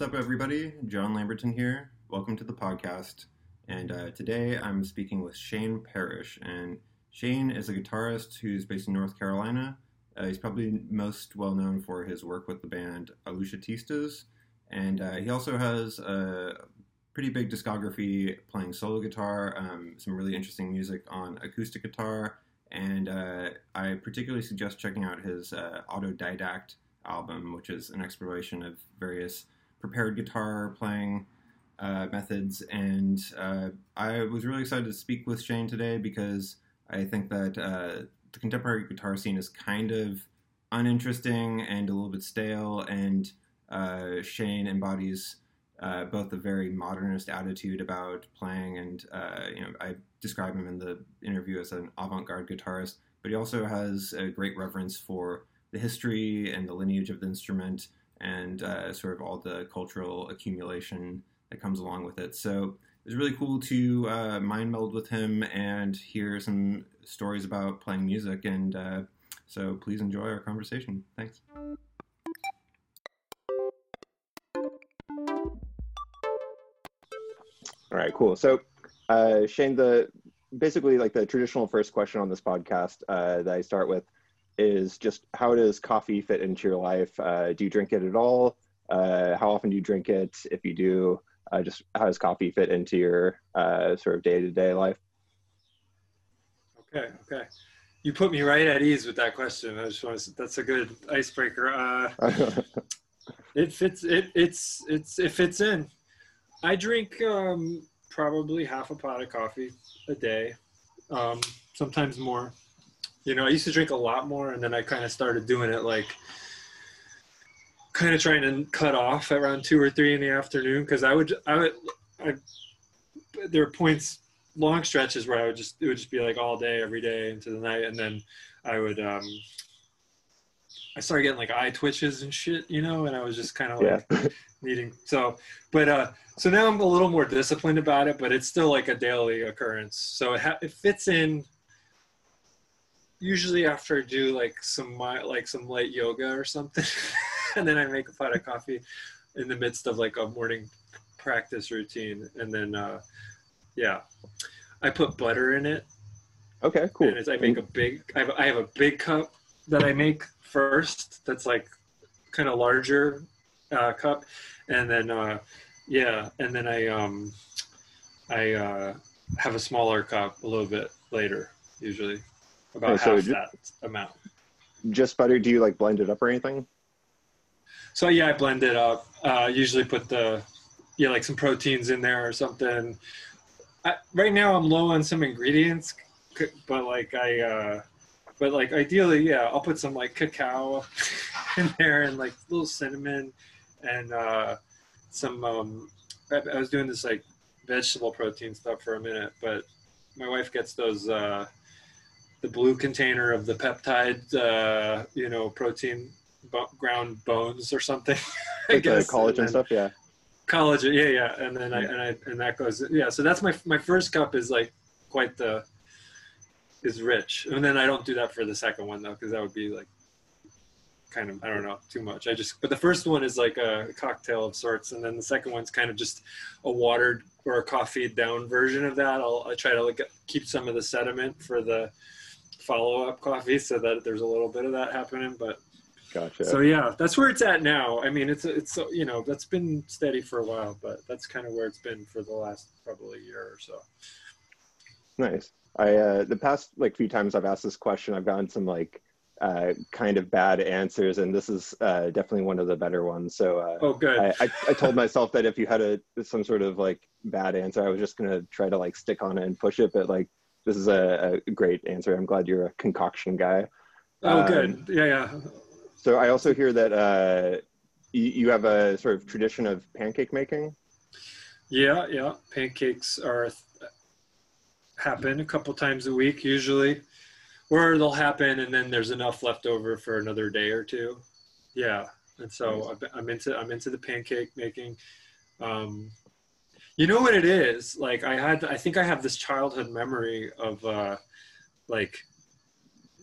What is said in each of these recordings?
What's up, everybody? John Lamberton here. Welcome to the podcast. And uh, today I'm speaking with Shane Parish. And Shane is a guitarist who's based in North Carolina. Uh, he's probably most well known for his work with the band Ahleuchatistas. And uh, he also has a pretty big discography playing solo guitar, um, some really interesting music on acoustic guitar. And uh, I particularly suggest checking out his uh, Autodidact album, which is an exploration of various prepared guitar playing uh, methods. And uh, I was really excited to speak with Shane today because I think that uh, the contemporary guitar scene is kind of uninteresting and a little bit stale. And uh, Shane embodies uh, both a very modernist attitude about playing, and uh, you know, I describe him in the interview as an avant-garde guitarist. But he also has a great reverence for the history and the lineage of the instrument and uh, sort of all the cultural accumulation that comes along with it. So it was really cool to uh, mind meld with him and hear some stories about playing music. And uh, so please enjoy our conversation. Thanks. All right, cool. So, uh, Shane, the basically like the traditional first question on this podcast uh, that I start with is just how does coffee fit into your life? Uh, do you drink it at all? Uh, how often do you drink it? If you do, uh, just how does coffee fit into your uh, sort of day to day life? Okay, okay. You put me right at ease with that question. I just want to, that's a good icebreaker. Uh, it fits. It it's it's it fits in. I drink um, probably half a pot of coffee a day, um, sometimes more you know, I used to drink a lot more, and then I kind of started doing it like kind of trying to cut off around two or three in the afternoon because I would, I would, I, there were points, long stretches where I would just, it would just be like all day, every day into the night, and then I would, um, I started getting like eye twitches and shit, you know, and I was just kind of like yeah. needing so, but uh, so now I'm a little more disciplined about it, but it's still like a daily occurrence. So it, ha- it fits in usually after I do like some like some light yoga or something, and then I make a pot of coffee in the midst of like a morning practice routine, and then uh, yeah, I put butter in it. Okay, cool. And I make a big. I have, I have a big cup that I make first. That's like kind of larger uh, cup, and then uh, yeah, and then I um I uh, have a smaller cup a little bit later usually about okay, so half just, that amount. Just butter? Do you like blend it up or anything? So yeah, I blend it up. Uh, usually put the yeah like some proteins in there or something. I, right now I'm low on some ingredients, but like I, uh, but like ideally, yeah, I'll put some like cacao in there and like a little cinnamon and uh, some. Um, I, I was doing this like vegetable protein stuff for a minute, but my wife gets those uh, the blue container of the peptide, uh, you know, protein bo- ground bones or something. I guess collagen stuff, yeah. Collagen, yeah, yeah, and then I and I and that goes, yeah. So that's my my first cup is like quite the is rich, and then I don't do that for the second one though, because that would be like kind of I don't know too much. I just but the first one is like a cocktail of sorts, and then the second one's kind of just a watered or a coffee down version of that. I'll I try to like keep some of the sediment for the follow up coffee so that there's a little bit of that happening. But gotcha. So yeah, that's where it's at now. I mean, it's it's you know that's been steady for a while, but that's kind of where it's been for the last probably year or so. Nice. I uh, the past like few times I've asked this question, I've gotten some like uh, kind of bad answers, and this is uh, definitely one of the better ones. So, uh, oh, good. I, I, I, told myself that if you had a some sort of like bad answer, I was just gonna try to like stick on it and push it. But like this is a, a great answer. I'm glad you're a concoction guy. Oh, um, good. Yeah, yeah. So I also hear that uh, you, you have a sort of tradition of pancake making. Yeah, yeah. Pancakes are happen a couple times a week usually, or they'll happen and then there's enough left over for another day or two. Yeah, and so I'm into I'm into the pancake making. Um, you know what it is? Like I had, I think I have this childhood memory of, uh, like,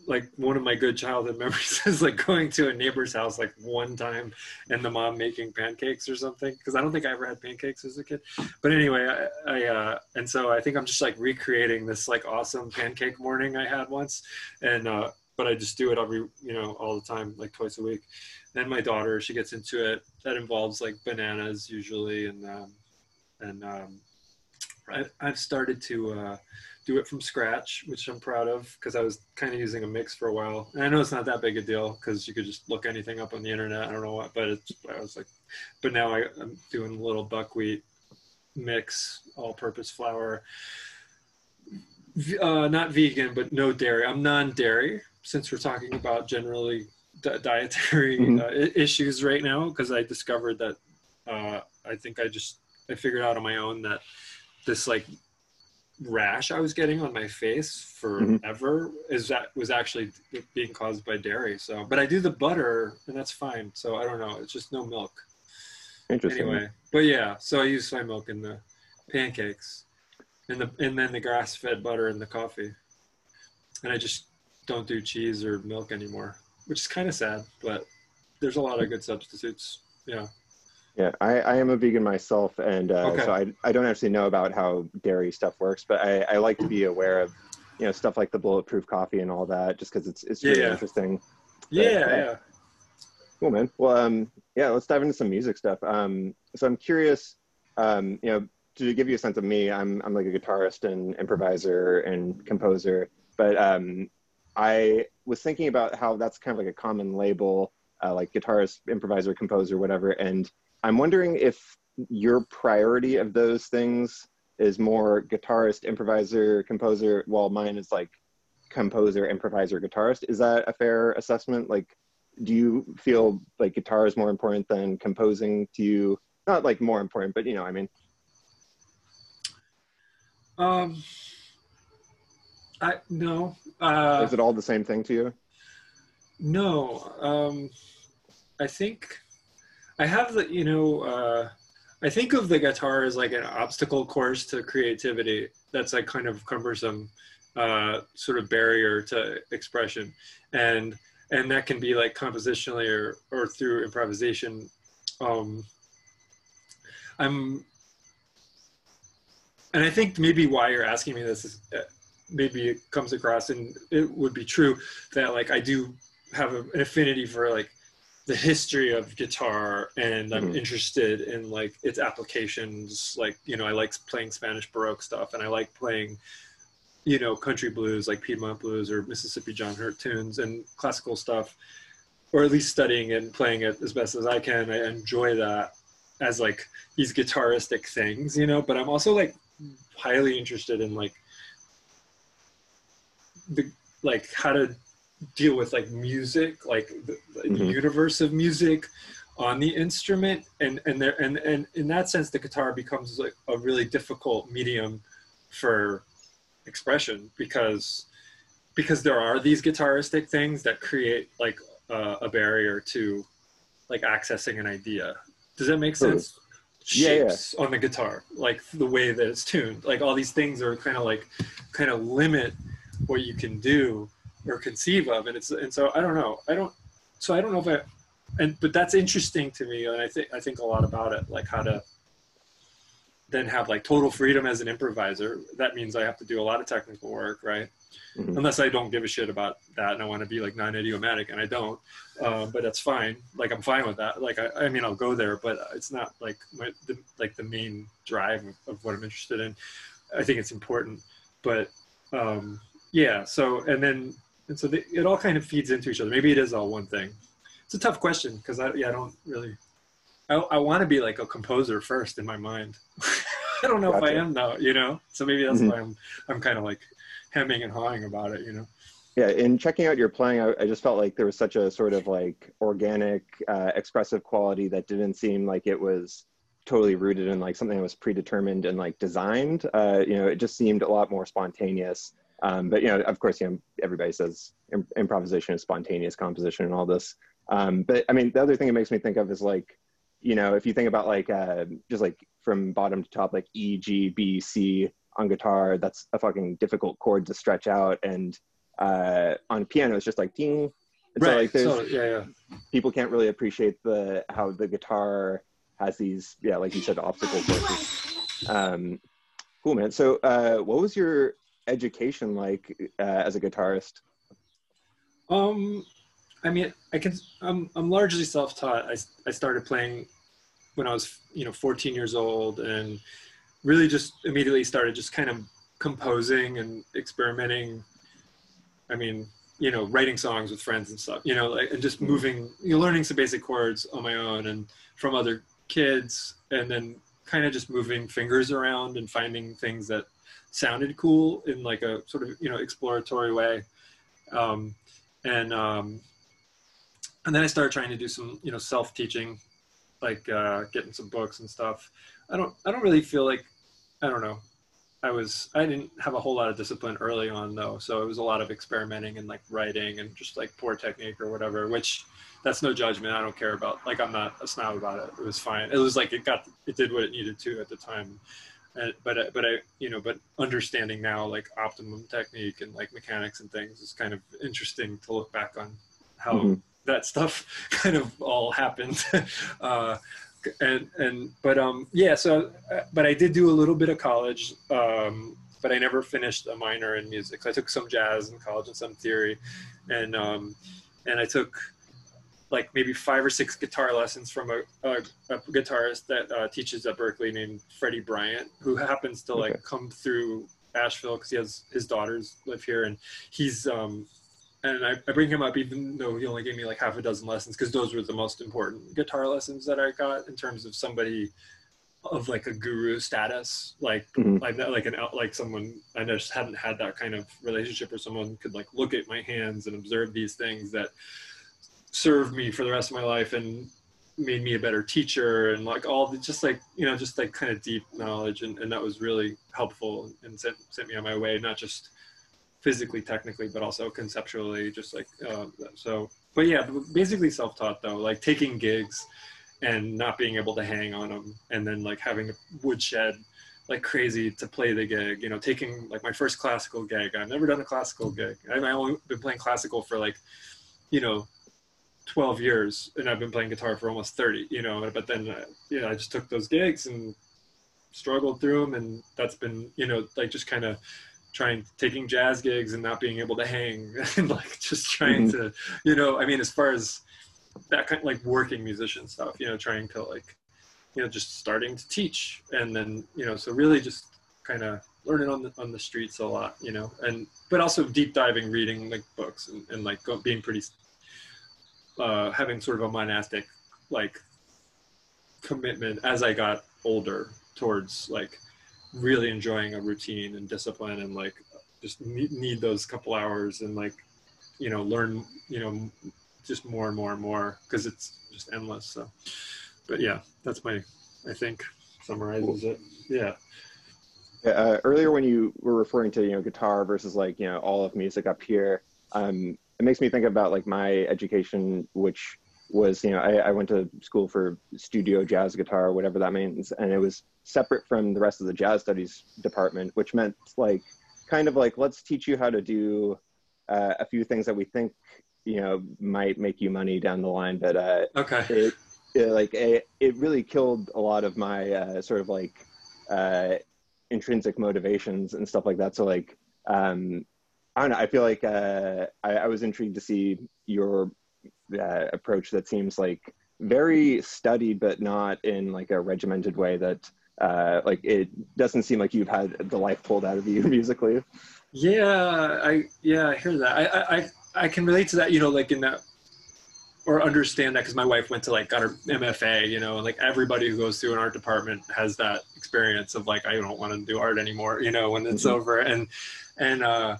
like one of my good childhood memories is like going to a neighbor's house like one time and the mom making pancakes or something because I don't think I ever had pancakes as a kid. But anyway, I, I uh, and so I think I'm just like recreating this like awesome pancake morning I had once, and uh, but I just do it every you know all the time like twice a week. Then my daughter she gets into it. That involves like bananas usually and um, and um, I, I've started to. Uh, do it from scratch, which I'm proud of because I was kind of using a mix for a while. And I know it's not that big a deal because you could just look anything up on the internet. I don't know what, but it's, I was like, but now I, I'm doing a little buckwheat mix, all purpose flour. Uh, not vegan, but no dairy. I'm non dairy since we're talking about generally di- dietary Mhm. uh, issues right now because I discovered that uh, I think I just I figured out on my own that this like rash I was getting on my face mm-hmm. forever is that was actually being caused by dairy. So, but I do the butter and that's fine. So I don't know. It's just no milk Interesting. anyway. But yeah, so I use soy milk in the pancakes, and the and then the grass fed butter in the coffee, and I just don't do cheese or milk anymore, which is kind of sad. But there's a lot of good substitutes. Yeah. Yeah, I, I am a vegan myself, and uh, Okay. so I, I don't actually know about how dairy stuff works, but I, I like to be aware of, you know, stuff like the bulletproof coffee and all that, just because it's it's really Yeah. interesting. Yeah, uh, yeah. Cool, man. Well, um, yeah, let's dive into some music stuff. Um, so I'm curious, um, you know, to give you a sense of me, I'm I'm like a guitarist and improviser and composer, but um, I was thinking about how that's kind of like a common label, uh, like guitarist, improviser, composer, whatever, and I'm wondering if your priority of those things is more guitarist, improviser, composer, while mine is like composer, improviser, guitarist. Is that a fair assessment? Like, do you feel like guitar is more important than composing to you? Not like more important, but you know, I mean, Um, I no. Uh, is it all the same thing to you? No, um, I think I have the you know uh, I think of the guitar as like an obstacle course to creativity. That's like kind of cumbersome, uh, sort of barrier to expression, and and that can be like compositionally or or through improvisation. Um, I'm, and I think maybe why you're asking me this is uh, maybe it comes across and it would be true that like I do have a, an affinity for like the history of guitar and i'm Mhm. interested in like its applications like you know i like playing spanish baroque stuff and i like playing you know country blues like piedmont blues or mississippi john hurt tunes and classical stuff or at least studying and playing it as best as i can i enjoy that as like these guitaristic things you know but i'm also like highly interested in like the like how to deal with like music like the, the Mhm. universe of music on the instrument and and there and and in that sense the guitar becomes like a really difficult medium for expression because because there are these guitaristic things that create like uh, a barrier to like accessing an idea. Does that make sense? Yeah, yeah. shapes on the guitar like the way that it's tuned. Like all these things are kind of like kind of limit what you can do or conceive of and it's and so i don't know. I don't so i don't know if i and but that's interesting to me and i think i think a lot about it like how to then have like total freedom as an improviser. That means i have to do a lot of technical work right? Mhm. unless i don't give a shit about that and i want to be like non-idiomatic and i don't um, but that's fine. Like i'm fine with that. Like i, I mean i'll go there but it's not like my the, like the main drive of, of what i'm interested in. I think it's important but um, yeah so and then and so the, it all kind of feeds into each other maybe it is all one thing it's a tough question because i yeah i don't really i, I want to be like a composer first in my mind i don't know if i am though you know so maybe that's Mhm. why i'm i'm kind of like hemming and hawing about it you know Yeah, in checking out your playing, I, I just felt like there was such a sort of like organic, uh, expressive quality that didn't seem like it was totally rooted in like something that was predetermined and like designed. Uh, you know, it just seemed a lot more spontaneous. Um, but you know, of course, you know, everybody says im- improvisation is spontaneous composition and all this. Um, but I mean, the other thing it makes me think of is like, you know, if you think about like uh, just like from bottom to top, like E, G, B, C on guitar, that's a fucking difficult chord to stretch out and uh, on piano it's just like ding. And right. So like there's So, yeah, yeah. people can't really appreciate the how the guitar has these yeah like you said obstacle courses. Um, cool man. So uh, what was your education like uh, as a guitarist? Um, I mean, I can. I'm I'm largely self-taught. I I started playing when I was you know 14 years old, and really just immediately started just kind of composing and experimenting. I mean, you know, writing songs with friends and stuff. You know, like and just moving, you know, learning some basic chords on my own and from other kids, and then kind of just moving fingers around and finding things that sounded cool in like a sort of you know exploratory way. Um, and um, and then I started trying to do some you know self teaching, like uh, getting some books and stuff. I don't I don't really feel like I don't know. I was I didn't have a whole lot of discipline early on though, so it was a lot of experimenting and like writing and just like poor technique or whatever. Which that's no judgment. I don't care about. Like I'm not a snob about it. It was fine. It was like it got it did what it needed to at the time. And, but I- but I you know but understanding now like optimum technique and like mechanics and things is kind of interesting to look back on how Mhm. that stuff kind of all happened. Uh, and and but um yeah so uh, but I did do a little bit of college um, but I never finished a minor in music. So I took some jazz in college and some theory. And um, and I took like maybe five or six guitar lessons from a, a, a guitarist that uh, teaches at Berklee named Freddie Bryant, who happens to like Okay. come through Asheville because he has his daughters live here, and he's um, and I, I bring him up even though he only gave me like half a dozen lessons because those were the most important guitar lessons that I got in terms of somebody of like a guru status, like Mhm. like that, like an like someone I just hadn't had that kind of relationship where someone could like look at my hands and observe these things that served me for the rest of my life and made me a better teacher and like all the just like you know just like kind of deep knowledge. And, and that was really helpful and sent, sent me on my way not just physically technically but also conceptually just like uh, so but yeah basically self-taught though like taking gigs and not being able to hang on them and then like having a woodshed like crazy to play the gig you know taking like my first classical gig. I've never done a classical gig. I've only been playing classical for like you know 12 years and I've been playing guitar for almost 30, you know, but then, uh, you know, I just took those gigs and struggled through them. And that's been, you know, like just kind of trying, taking jazz gigs and not being able to hang and like just trying to, you know, I mean, as far as that kind of like working musician stuff, you know, trying to like, you know, just starting to teach and then, you know, so really just kind of learning on the, on the streets a lot, you know, and, but also deep diving, reading like books and, and like go, being pretty uh, having sort of a monastic like commitment as I got older towards like really enjoying a routine and discipline and like just need, need those couple hours and like you know learn you know just more and more and more because it's just endless so. But yeah that's my i think summarizes it. Yeah. Yeah, uh, earlier when you were referring to you know guitar versus like you know all of music up here, um, it makes me think about like my education, which was you know I, I went to school for studio jazz guitar, whatever that means, and it was separate from the rest of the jazz studies department, which meant like kind of like let's teach you how to do uh, a few things that we think you know might make you money down the line, but uh, okay it, it like it, it really killed a lot of my uh, sort of like uh, intrinsic motivations and stuff like that. So like um, I don't know. I feel like uh, I, I was intrigued to see your uh, approach that seems like very studied, but not in like a regimented way. That uh, like it doesn't seem like you've had the life pulled out of you musically. Yeah, I yeah, I hear that. I I I- can relate to that. You know, like in that or understand that because my wife went to like got her MFA. You know, like everybody who goes through an art department has that experience of like I don't want to do art anymore. You know, when it's Mhm. over and and uh,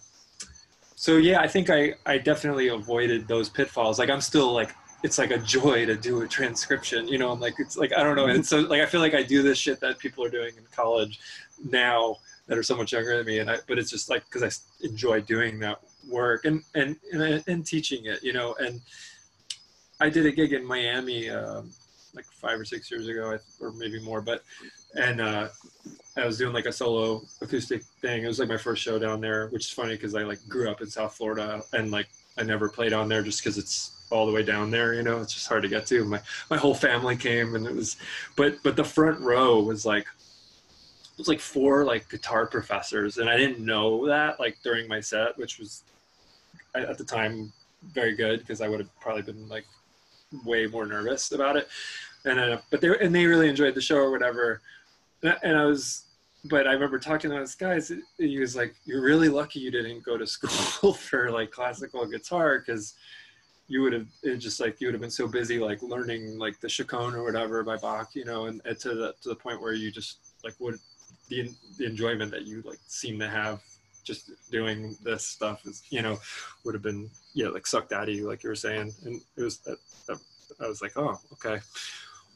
so yeah, I think I I definitely avoided those pitfalls. Like I'm still like it's like a joy to do a transcription. You know, I'm like it's like I don't know. And so like I feel like I do this shit that people are doing in college now that are so much younger than me and I but it's just like because i enjoy doing that work and and and, and teaching it you know and I did a gig in Miami um, like five or six years ago or maybe more but and uh I was doing like a solo acoustic thing. It was like my first show down there, which is funny because I like grew up in South Florida and like I never played on there just because it's all the way down there. You know, it's just hard to get to. My my whole family came and it was, but but the front row was like it was like four like guitar professors and i didn't know that like during my set which was at the time very good because i would have probably been like way more nervous about it and uh, but they and they really enjoyed the show or whatever and i was but i remember talking to those guys he was like you're really lucky you didn't go to school for like classical guitar because you would have just like you would have been so busy like learning like the chaconne or whatever by bach you know and, and to the to the point where you just like would the, the enjoyment that you like seem to have just doing this stuff is you know would have been know like sucked out of you like you were saying. And it was i was like oh okay.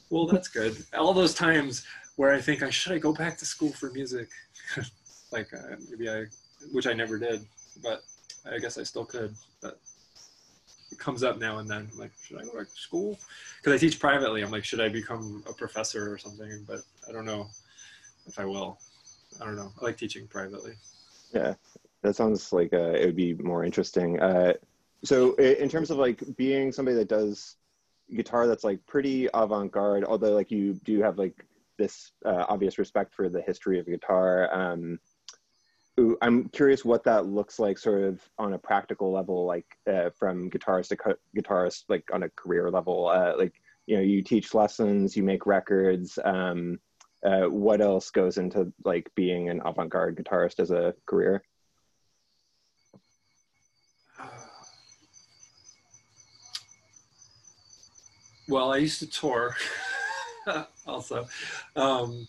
Well that's good. All those times where i think i should i go back to school for music like uh, maybe i which i never did but i guess i still could but it comes up now and then I'm like should i go back to school because i teach privately i'm like should i become a professor or something but i don't know if I will. I don't know. I like teaching privately. Yeah, that sounds like uh, it would be more interesting. Uh, so, in terms of like being somebody that does guitar that's like pretty avant-garde, although like you do have like this uh, obvious respect for the history of guitar. Um, I'm curious what that looks like, sort of on a practical level, like uh, from guitarist to guitarist, like on a career level. Uh, like you know, you teach lessons, you make records. Um, uh, what else goes into like being an avant-garde guitarist as a career well i used to tour also um,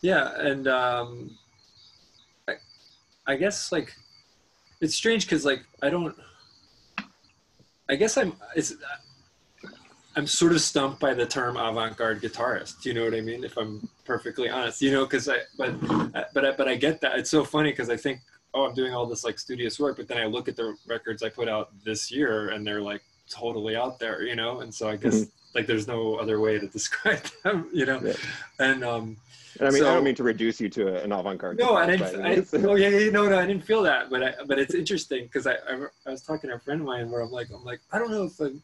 yeah and um, I, I guess like it's strange because like i don't i guess i'm it's I'm sort of stumped by the term avant-garde guitarist. Do you know what I mean? If I'm perfectly honest, you know, because I, but, but, I, but I get that. It's so funny because I think, oh, I'm doing all this like studious work, but then I look at the records I put out this year, and they're like totally out there, you know. And so I guess mm-hmm. Like there's no other way to describe them, you know. Yeah. And um, and I mean, so, I don't mean to reduce you to an avant-garde. No, I didn't. I, oh yeah, yeah, no, no, I didn't feel that. But I, but it's interesting because I, I, I was talking to a friend of mine where I'm like, I'm like, I don't know if I'm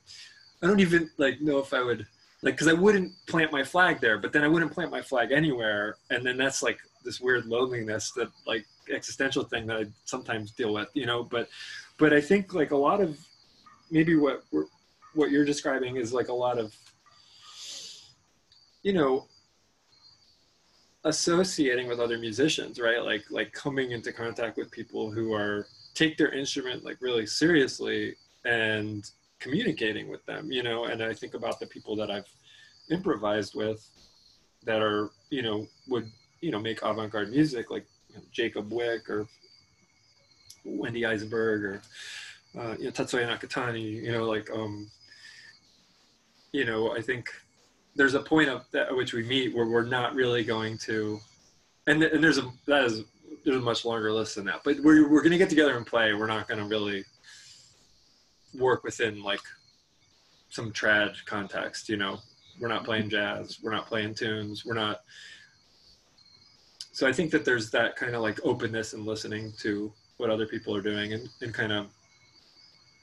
I don't even like know if I would like because I wouldn't plant my flag there, but then I wouldn't plant my flag anywhere, and then that's like this weird loneliness that like existential thing that I sometimes deal with, you know. But but I think like a lot of maybe what what you're describing is like a lot of you know associating with other musicians right? Like like coming into contact with people who are take their instrument like really seriously and communicating with them, you know, and I think about the people that I've improvised with that are, you know, would, you know, make avant-garde music like you know, Jacob Wick or Wendy Eisenberg or, uh, you know, Tatsuya Nakatani, you know, like, um, you know, I think there's a point of at which we meet where we're not really going to, and, and there's a, that is, there's a much longer list than that, but we're, we're going to get together and play. We're not going to really work within like some trad context you know? We're not playing jazz. We're not playing tunes. We're not so i think that there's that kind of like openness and listening to what other people are doing and, and kind of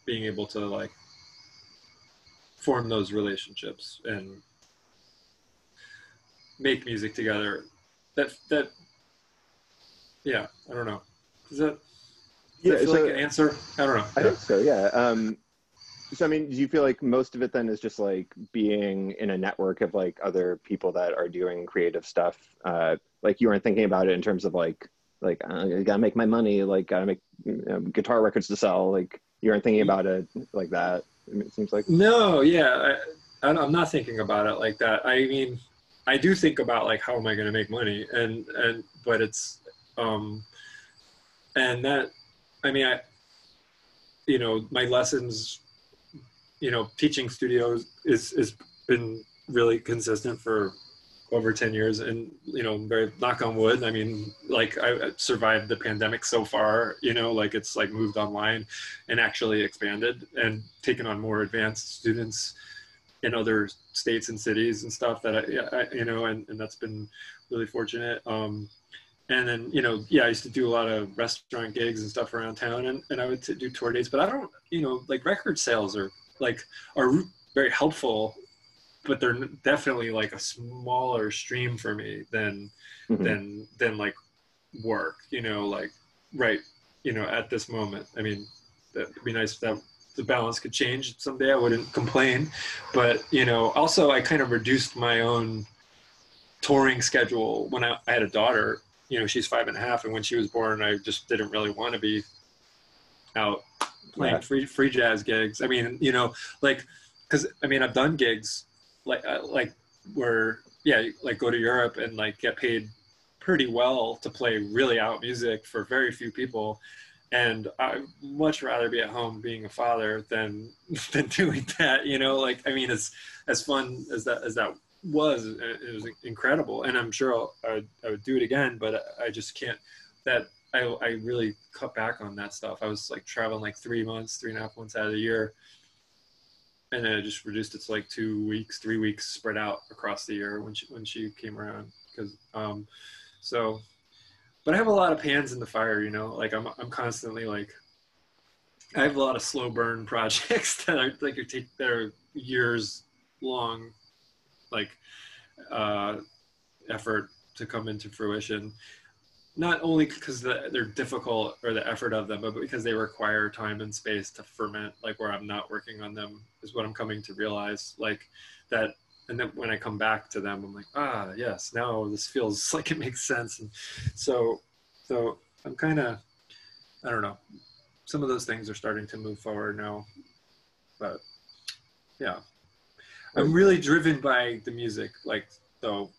being able to like form those relationships and make music together that that yeah i don't know is that yeah, so, like an answer? I don't know. I think so. Yeah. Um, so I mean, do you feel like most of it then is just like being in a network of like other people that are doing creative stuff? Uh, like you weren't thinking about it in terms of like like uh, I gotta make my money, like gotta make you know, guitar records to sell. Like you weren't thinking about it like that. It seems like no, yeah, I, I'm not thinking about it like that. I mean, I do think about like how am I going to make money, and and but it's um, and that I mean, I, you know, my lessons, you know, teaching studios is is been really consistent for over 10 years and you know very knock on wood i mean like i survived the pandemic so far you know like it's like moved online and actually expanded and taken on more advanced students in other states and cities and stuff that i, I you know and, and that's been really fortunate. Um and then you know yeah i used to do a lot of restaurant gigs and stuff around town and, and i would do tour dates but i don't you know like record sales are like are very helpful but they're definitely like a smaller stream for me than mm-hmm. than than like work you know like right you know at this moment. I mean that'd be nice if that the balance could change someday. I wouldn't complain. But you know also i kind of reduced my own touring schedule when I, I had a daughter. You know she's five and a half and when she was born i just didn't really want to be out playing yeah. free free jazz gigs. I mean you know like because i mean i've done gigs like uh, like where yeah like go to europe and like get paid pretty well to play really out music for very few people. And i'd much rather be at home being a father than than doing that you know? Like i mean as as fun as that as that was it was incredible. And i'm sure I'll, I, would, I would do it again but i just can't that I, I really cut back on that stuff. I was like traveling like three months three and a half months out of the year and then I just reduced it to like two weeks three weeks spread out across the year when she when she came around because um so but i have a lot of pans in the fire you know like i'm, I'm constantly like i have a lot of slow burn projects that are like take that are years long like uh, effort to come into fruition not only because the, they're difficult or the effort of them but because they require time and space to ferment like where i'm not working on them is what i'm coming to realize like that and then when i come back to them i'm like ah yes now this feels like it makes sense. And so so i'm kind of i don't know. Some of those things are starting to move forward now but yeah. I'm really driven by the music, like though,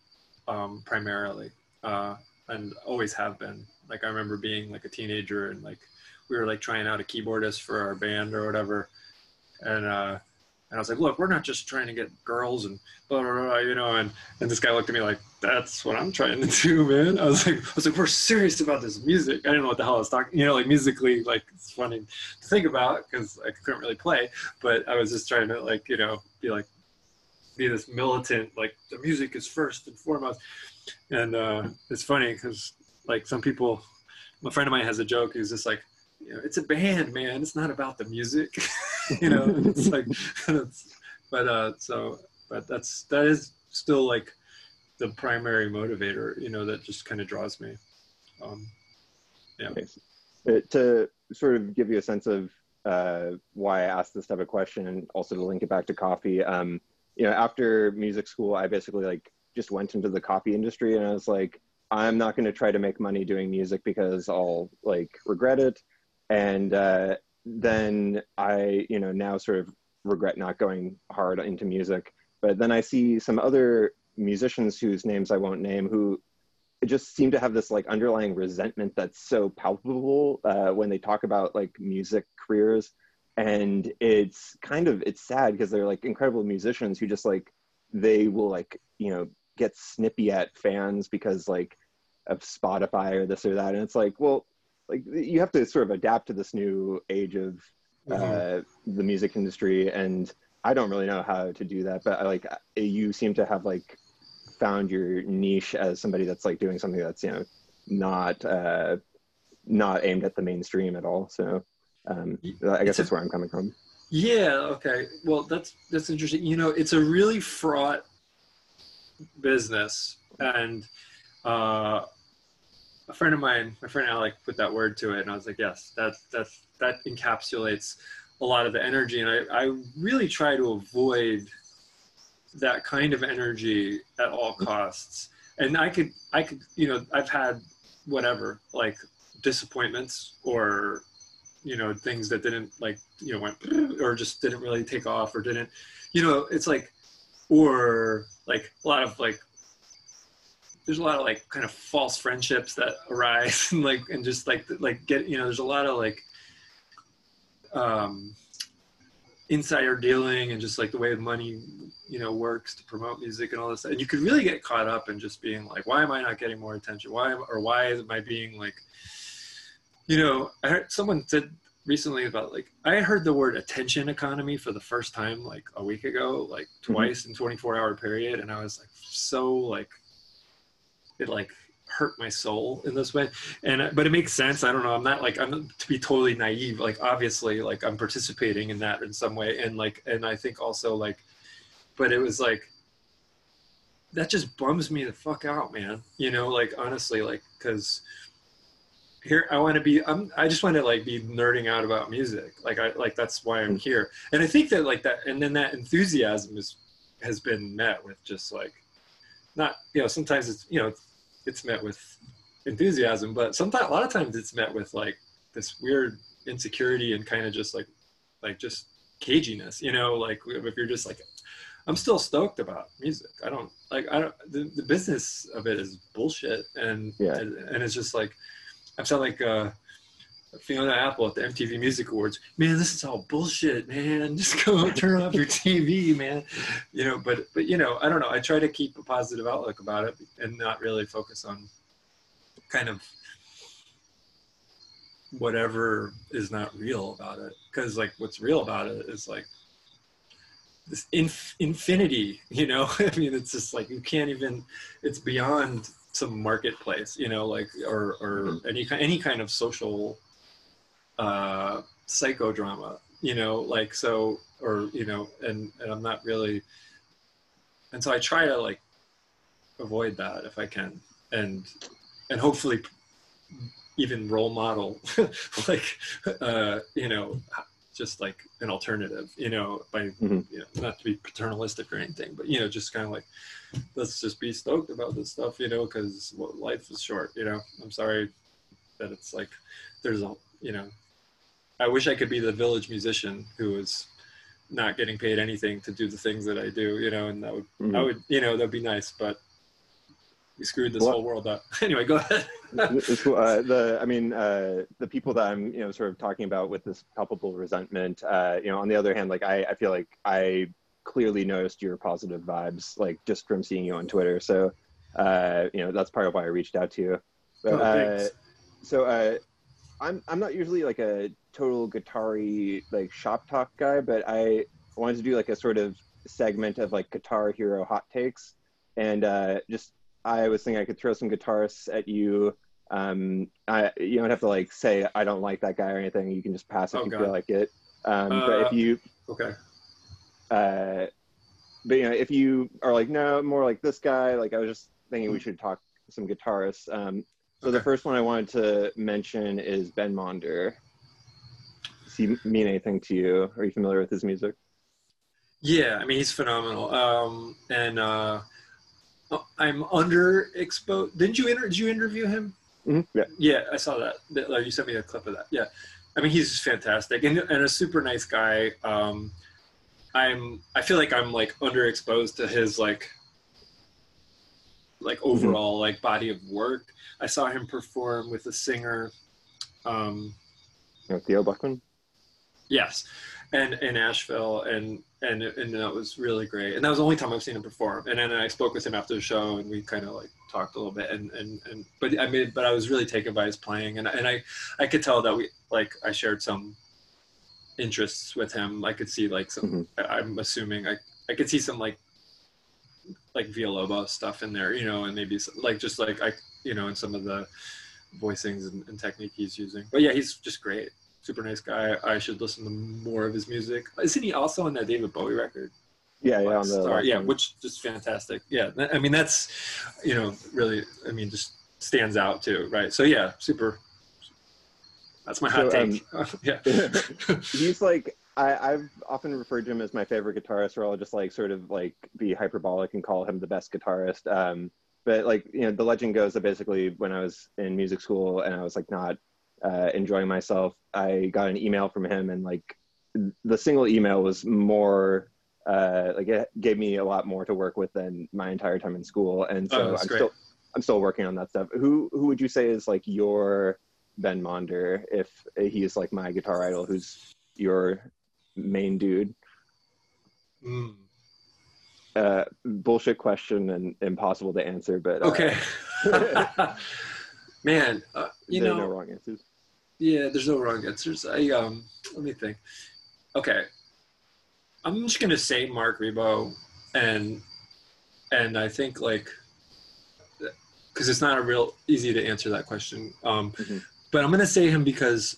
um, primarily, uh, and always have been. Like I remember being like a teenager and like we were like trying out a keyboardist for our band or whatever, and uh, and I was like, look, we're not just trying to get girls and blah, blah, blah, you know. And, and this guy looked at me like, that's what I'm trying to do, man. I was like, I was like, we're serious about this music. I didn't know what the hell I was talking, you know, like musically, like it's funny to think about because I couldn't really play, but I was just trying to like, you know, be like, be this militant, like the music is first and foremost. And uh, it's funny because like some people, a friend of mine has a joke. He's just like, you know, it's a band, man. It's not about the music, you know. it's like, but uh, so, but that's that is still like the primary motivator, you know, that just kind of draws me. Um, yeah. Uh, to sort of give you a sense of uh, why I asked this type of question, and also to link it back to coffee. Um, you know, after music school, I basically like just went into the copy industry and I was like, I'm not going to try to make money doing music because I'll like regret it. And uh, then I, you know, now sort of regret not going hard into music. But then I see some other musicians whose names I won't name who just seem to have this like underlying resentment that's so palpable uh, when they talk about like music careers and it's kind of it's sad because they're like incredible musicians who just like they will like you know get snippy at fans because like of spotify or this or that. And it's like well like you have to sort of adapt to this new age of uh, mm-hmm. the music industry. And i don't really know how to do that but I, like you seem to have like found your niche as somebody that's like doing something that's you know not uh not aimed at the mainstream at all. So um, I guess that's where I'm coming from. Yeah. Okay. Well, that's that's interesting. You know, it's a really fraught business, and uh, a friend of mine, my friend Alec, put that word to it, and I was like, yes, that that that encapsulates a lot of the energy, and I I really try to avoid that kind of energy at all costs. And I could I could you know I've had whatever like disappointments or you know things that didn't like you know went or just didn't really take off or didn't you know it's like or like a lot of like there's a lot of like kind of false friendships that arise and like and just like like get you know there's a lot of like um insider dealing and just like the way money you know works to promote music and all this and you could really get caught up in just being like why am i not getting more attention? Why or why am i being like you know, I heard someone said recently about like I heard the word attention economy for the first time like a week ago, like mm-hmm. twice mm-hmm. in 24 hour period, and I was like so like it like hurt my soul in this way. And but it makes sense. I don't know. I'm not like i'm to be totally naive. Like obviously like i'm participating in that in some way. And like and i think also like but it was like that just bums me the fuck out man. You know like honestly like because here i want to be i'm i just want to like be nerding out about music like i like that's why i'm mm. here and i think that like that and then that enthusiasm is has been met with just like not you know sometimes it's you know it's met with enthusiasm, but sometimes a lot of times it's met with like this weird insecurity and kind of just like like just caginess, you know, like if you're just like I'm still stoked about music. I don't like I don't the, the business of it is bullshit and Yeah. and, and it's just like I'm sound like uh Fiona Apple at the MTV Music Awards. Man, this is all bullshit, man. Just go turn off your TV, man. You know, but but you know, I don't know. I try to keep a positive outlook about it and not really focus on kind of whatever is not real about it. Because like what's real about it is like this inf- infinity. You know, I mean, it's just like you can't even. It's beyond some marketplace. You know, like or or any kind any kind of social uh, psychodrama, you know, like so, or you know, and and I'm not really, and so I try to like avoid that if I can, and and hopefully even role model like uh, you know just like an alternative, you know, by Mhm. you know not to be paternalistic or anything, but you know just kind of like let's just be stoked about this stuff, you know, because well, life is short, you know. I'm sorry that it's like there's a you know I wish I could be the village musician who is not getting paid anything to do the things that I do, you know, and that would, I Mhm. would, you know, that'd be nice, but we screwed this Well- whole world up. anyway, go ahead. Uh, the I mean uh, the people that I'm you know sort of talking about with this palpable resentment. Uh, you know, on the other hand, like I, I feel like I clearly noticed your positive vibes like just from seeing you on Twitter. So uh, you know that's part of why I reached out to you. But, Oh, uh, thanks. so uh, I'm I'm not usually like a total guitar-y like shop talk guy, but I wanted to do like a sort of segment of like guitar hero hot takes, and uh, just I was thinking I could throw some guitarists at you. Um, I you don't have to like say I don't like that guy or anything. You can just pass if Oh, you God. feel like it. Um, but Uh, if you okay. uh, but you know, if you are like, no, more like this guy, like I was just thinking we should talk some guitarists. Um, so the first one I wanted to mention is Ben Monder. Does he mean anything to you? Are you familiar with his music? Yeah, I mean, he's phenomenal. Um, and uh, I'm underexposed. Didn't you inter- did you interview him? Mhm, Yeah. Yeah, I saw that. That- like, you sent me a clip of that. Yeah, I mean, he's fantastic and, and a super nice guy. Um, I'm. I feel like I'm like underexposed to his like, like overall like body of work. I saw him perform with a singer. Um, Theo Bleckmann? Yes, and in Asheville, and and and that was really great. And that was the only time I've seen him perform. And then I spoke with him after the show, and we kind of like talked a little bit. And and and but I mean, but I was really taken by his playing, and and I I could tell that we like I shared some interests with him. I could see like some. Mm-hmm. I, I'm assuming I I could see some like like Villalobos stuff in there, you know, and maybe some, like just like I you know in some of the voicings and, and technique he's using. But yeah, he's just great super nice guy. I should listen to more of his music. Isn't he also on that David Bowie record? Yeah, yeah, on the Star? yeah, which is fantastic. Yeah, I mean that's, you know, really, I mean, just stands out too, right? So yeah, super. That's my hot So, take. yeah. he's like I, I've often referred to him as my favorite guitarist, or I'll just like sort of like be hyperbolic and call him the best guitarist. Um, but like you know, the legend goes that basically when I was in music school and I was like not uh, enjoying myself, I got an email from him, and like the single email was more uh, like it gave me a lot more to work with than my entire time in school, and so Oh, I'm great. still I'm still working on that stuff. Who who would you say is like your Ben Monder if he's like my guitar idol? Who's your main dude? Mm. Uh, bullshit question and impossible to answer, but uh, Okay. Man, uh, you know, no wrong answers. Yeah, there's no wrong answers. I um, let me think. Okay, I'm just gonna say Marc Ribot, and and I think like, because it's not a real easy to answer that question. Um, Mhm. But I'm gonna say him because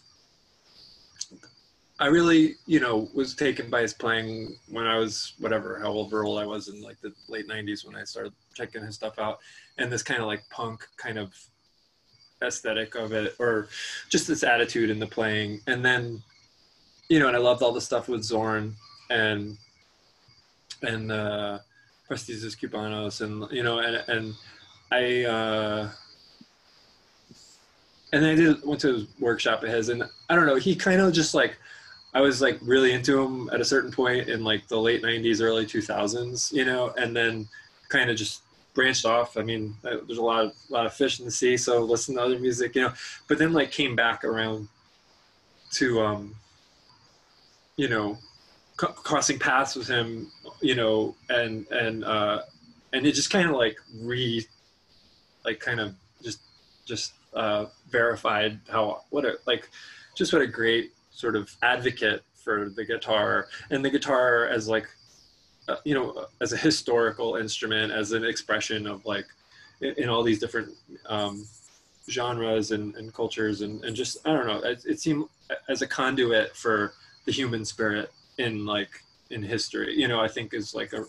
I really, you know, was taken by his playing when I was whatever, however old I was in like the late '90s when I started checking his stuff out, and this kind of like punk kind of aesthetic of it, or just this attitude in the playing, and then, you know, and I loved all the stuff with Zorn and and uh, Prestigious Cubanos, and you know, and and I. Uh, and then I did went to his workshop of his, and I don't know. He kind of just like I was like really into him at a certain point in like the late '90s, early 2000s, you know, and then kind of just branched off. I mean, uh, there's a lot of a lot of fish in the sea, so listen to other music, you know. But then like came back around to um, you know, c- crossing paths with him, you know, and and uh, and it just kind of like re, like kind of just just uh, verified how what a like just what a great sort of advocate for the guitar and the guitar as like uh, you know as a historical instrument as an expression of like in, in all these different um, genres and, and cultures and, and just i don't know it, it seemed as a conduit for the human spirit in like in history you know i think is like a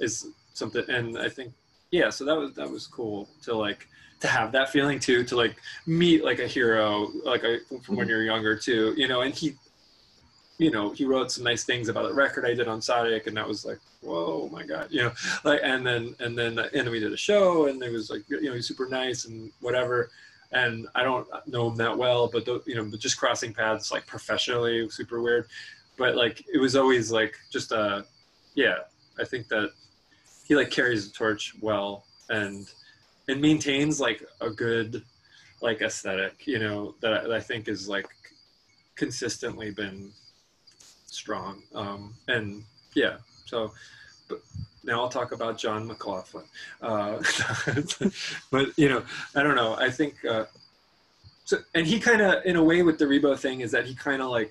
is something and i think yeah so that was that was cool to like to have that feeling too to like meet like a hero like a, from when you're younger too you know and he you know he wrote some nice things about the record i did on Sadik and that was like whoa my god you know like and then and then and then we did a show and it was like you know he's super nice and whatever. And i don't know him that well but the, you know but just crossing paths like professionally super weird. But like it was always like just a, yeah i think that he like carries the torch well and and maintains like a good like aesthetic you know that I, that I think is like consistently been strong um and yeah so but now i'll talk about john mclaughlin uh but you know i don't know i think uh so and he kind of in a way with the Ribot thing is that he kind of like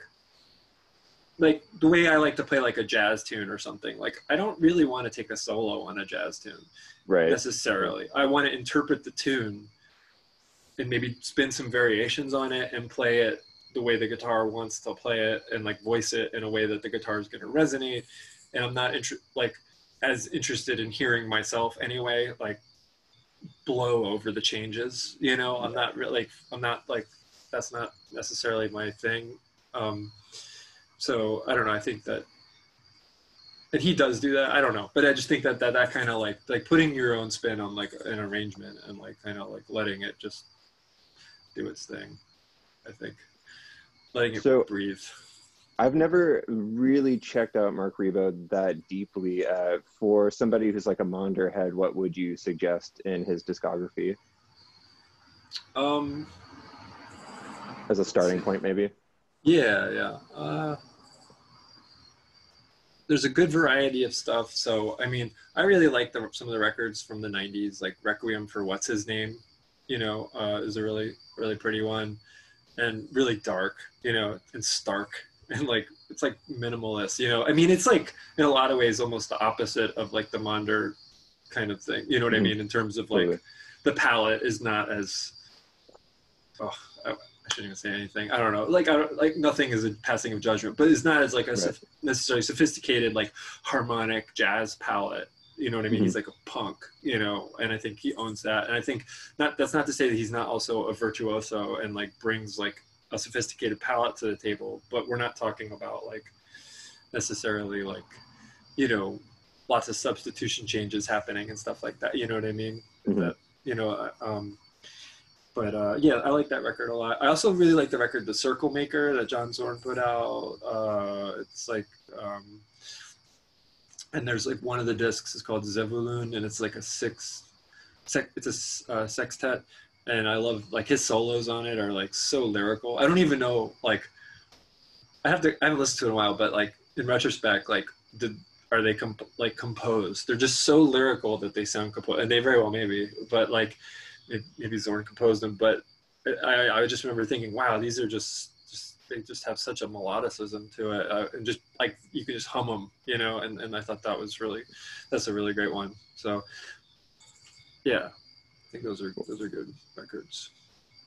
like the way i like to play like a jazz tune or something like i don't really want to take a solo on a jazz tune Right. necessarily. I want to interpret the tune and maybe spin some variations on it and play it the way the guitar wants to play it and like voice it in a way that the guitar is going to resonate. And I'm not inter- like as interested in hearing myself anyway, like blow over the changes. You know, I'm not really like I'm not like that's not necessarily my thing. Um, so I don't know. I think that and he does do that. I don't know, but I just think that that, that kind of like like putting your own spin on like an arrangement and like kind of like letting it just do its thing. I think letting it So- breathe. I've never really checked out Marc Ribot that deeply. Uh, for somebody who's like a Monder head, what would you suggest in his discography Um, as a starting point, maybe? yeah, yeah. Uh, there's a good variety of stuff. So I mean, I really like the, some of the records from the '90s, like Requiem for What's His Name. You know, uh, is a really really pretty one, and really dark. You know, and stark, and like it's like minimalist. You know, I mean, it's like in a lot of ways almost the opposite of like the Monder kind of thing. You know what I Mhm. mean in terms of like Totally. the palette is not as. Oh, I, I shouldn't even say anything. I don't know. Like I don't, like nothing is a passing of judgment, but it's not as like a Right. necessarily sophisticated like harmonic jazz palette. You know what I mean? Mhm. He's like a punk, you know, and I think he owns that. And I think not that's not to say that he's not also a virtuoso and like brings like a sophisticated palette to the table, but we're not talking about like necessarily like you know lots of substitution changes happening and stuff like that. You know what I mean? Mhm. That you know, uh, um, but uh, yeah, I like that record a lot. I also really like the record "The Circle Maker" that John Zorn put out. Uh, it's like, um, and there's like one of the discs is called Zevulun, and it's like a six, sec, it's a uh, sextet, and I love like his solos on it are like so lyrical. I don't even know like, I have to I haven't listened to it in a while, but like in retrospect, like did are they comp- like composed? They're just so lyrical that they sound composed, and they very well maybe, but like maybe, Zorn composed them, but I, I just remember thinking, wow, these are just they just have such a melodicism to it, uh, and just like you can just hum them, you know. And, and I thought that was really, that's a really great one. So, yeah, I think those are those are good records.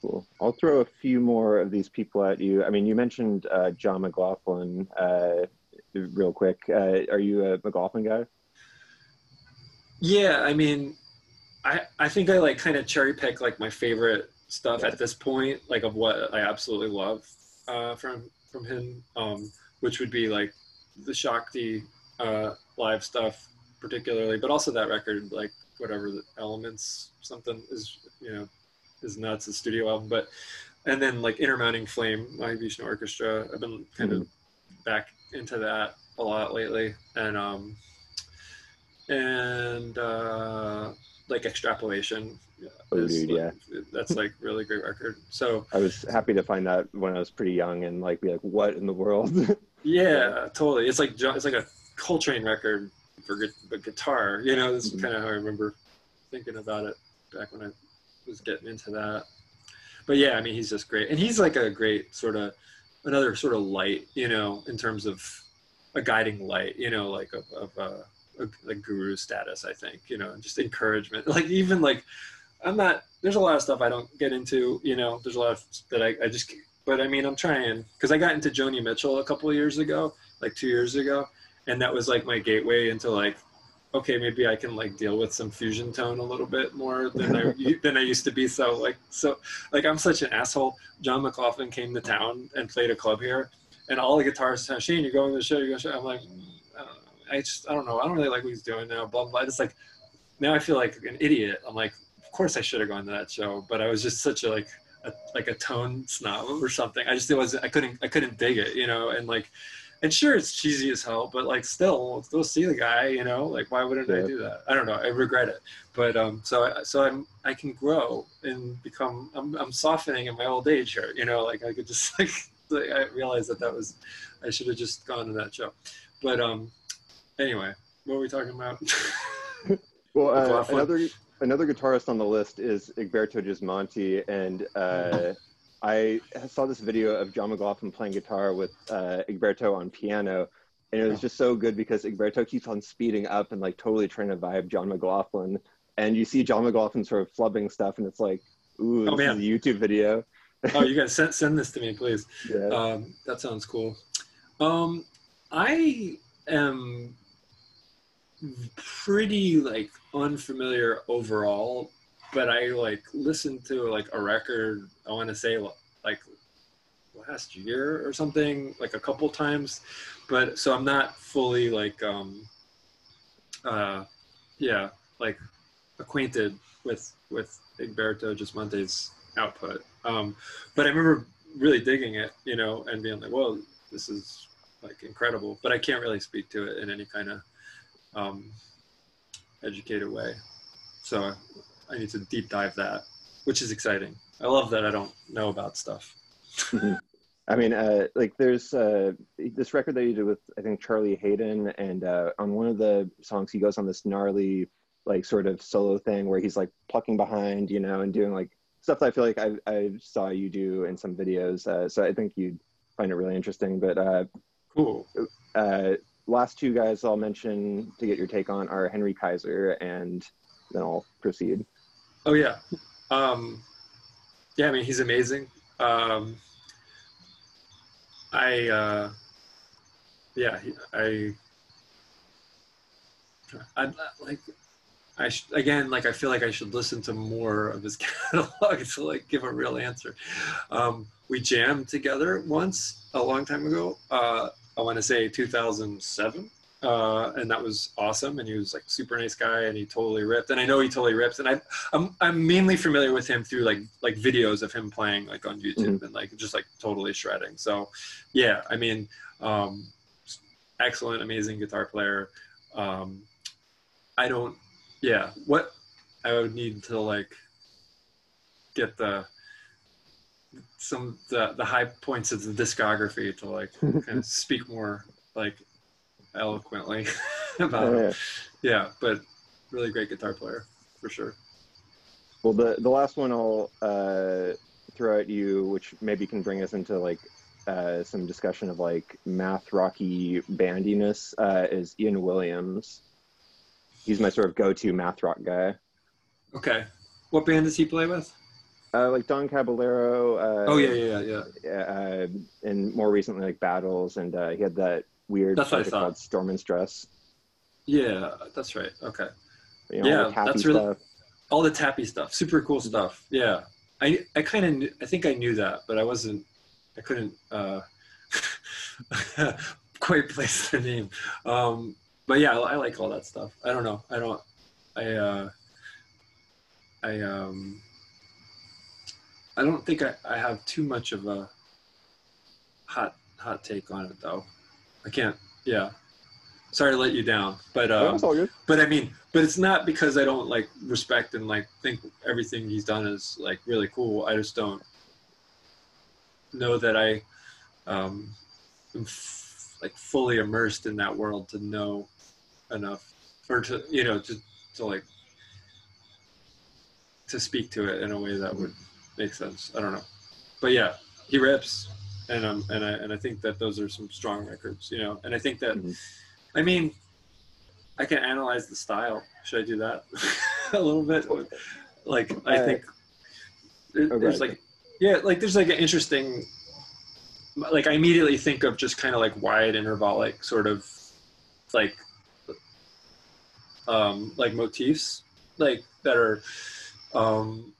Cool. I'll throw a few more of these people at you. I mean, you mentioned uh, John McLaughlin uh, real quick. Uh, are you a McLaughlin guy? Yeah, I mean, I I think I like kind of cherry pick like my favorite stuff Yeah. at this point, like of what I absolutely love uh, from from him, um, which would be like the Shakti uh, live stuff, particularly, but also that record, like whatever the elements, something is you know is nuts, the studio album, but and then like Inner Mounting Flame, Mahavishnu Orchestra. I've been kind of back into that a lot lately, and um, and uh, like extrapolation. Is, dude, like, that's like really great record. So I was happy to find that when I was pretty young and like be like, what in the world? yeah, totally. It's like it's like a Coltrane record for gu- guitar. You know, this is Mhm. kind of how I remember thinking about it back when I was getting into that. But yeah, I mean, he's just great, and he's like a great sort of another sort of light, you know, in terms of a guiding light, you know, like of, of uh, a, like guru status. I think, you know, just encouragement. Like even like I'm not. There's a lot of stuff I don't get into. You know, there's a lot of that I, I just. But I mean, I'm trying because I got into Joni Mitchell a couple of years ago, like two years ago, and that was like my gateway into like, okay, maybe I can like deal with some fusion tone a little bit more than I than I used to be. So like so like I'm such an asshole. John McLaughlin came to town and played a club here, and all the guitarists said, Shane, you're going to the show. You're going to the show. I'm like, "Mm, I. I just I don't know. I don't really like what he's doing now. Blah blah. blah. It's like now I feel like an idiot. I'm like, course I should have gone to that show, but I was just such a like a, like a tone snob or something. I just it was I couldn't I couldn't dig it, you know, and like. And sure, it's cheesy as hell, but like, still, go see the guy. You know, like, why wouldn't I do that? I don't know. I regret it, but um, so I, so I'm I can grow and become. I'm I'm softening in my old age here. You know, like I could just like, like I realized that that was I should have just gone to that show, but um, anyway, what were we talking about? well, uh, another another guitarist on the list is Egberto Gismonti, and uh, I saw this video of John McLaughlin playing guitar with uh, Egberto on piano, and it was just so good because Egberto keeps on speeding up and like totally trying to vibe John McLaughlin, and you see John McLaughlin sort of flubbing stuff, and it's like, ooh, Oh, this man. is a YouTube video. oh, you guys send send this to me, please. Yeah. Um, that sounds cool. Um, I am pretty like unfamiliar overall, but I like listened to like a record. I want to say like last year or something, like a couple times, but so I'm not fully like um, uh, yeah, like acquainted with with Egberto Gismonti's output. Um, but I remember really digging it, you know, and being like, "Whoa, this is like incredible." But I can't really speak to it in any kind of um, educated way, so I need to deep dive that, which is exciting. I love that I don't know about stuff. I mean, uh, like there's uh, this record that you did with I think Charlie Haden, and uh, on one of the songs he goes on this gnarly like sort of solo thing where he's like plucking behind, you know, and doing like stuff that I feel like I, I saw you do in some videos. Uh, so I think you'd find it really interesting. But uh, Cool. Last two guys I'll mention to get your take on are Henry Kaiser, and then I'll proceed. Oh yeah, um, yeah. I mean, he's amazing. Um, I uh, yeah, I I like I sh- again like I feel like I should listen to more of his catalog to like give a real answer. Um, we jammed together once a long time ago. Uh, I want to say 2007 uh, and that was awesome. And he was like super nice guy, and he totally ripped. And I know he totally ripped. And I, I'm I'm mainly familiar with him through like like videos of him playing like on YouTube and like just like totally shredding. So, yeah, I mean, um, excellent, amazing guitar player. Um, I don't, yeah, what I would need to like get the some the the high points of the discography to like kind of speak more like eloquently about Uh, it. Yeah, but really great guitar player for sure. Well, the the last one I'll uh, throw at you, which maybe can bring us into like uh, some discussion of like math rocky bandiness, uh, is Ian Williams. He's my sort of go-to math rock guy. Okay. What band does he play with? Uh, like Don Caballero. Uh, oh yeah, yeah, yeah. yeah. Uh, and more recently, like Battles, and uh, he had that weird That's what I project thought. called Storm Dress. Yeah, that's right. Okay. You know, Yeah, like that's really- stuff. all the tappy stuff super cool stuff yeah i i kind of i think i knew that but i wasn't i couldn't uh quite place the name um but yeah I, I like all that stuff i don't know i don't i uh i um i don't think i i have too much of a hot hot take on it though i can't yeah sorry to let you down but um it's all good. but I mean, but it's not because I don't like respect and like think everything he's done is like really cool. I just don't know that I um, am f- like fully immersed in that world to know enough or to you know to to like to speak to it in a way that would make sense. I don't know, but yeah, he rips, and um and I and I think that those are some strong records, you know, and I think that Mhm. I mean. I can analyze the style. Should I do that a little bit? Like I Uh, think there- there's like yeah, like there's like an interesting like I immediately think of just kind of like wide intervallic sort of like um like motifs like that are um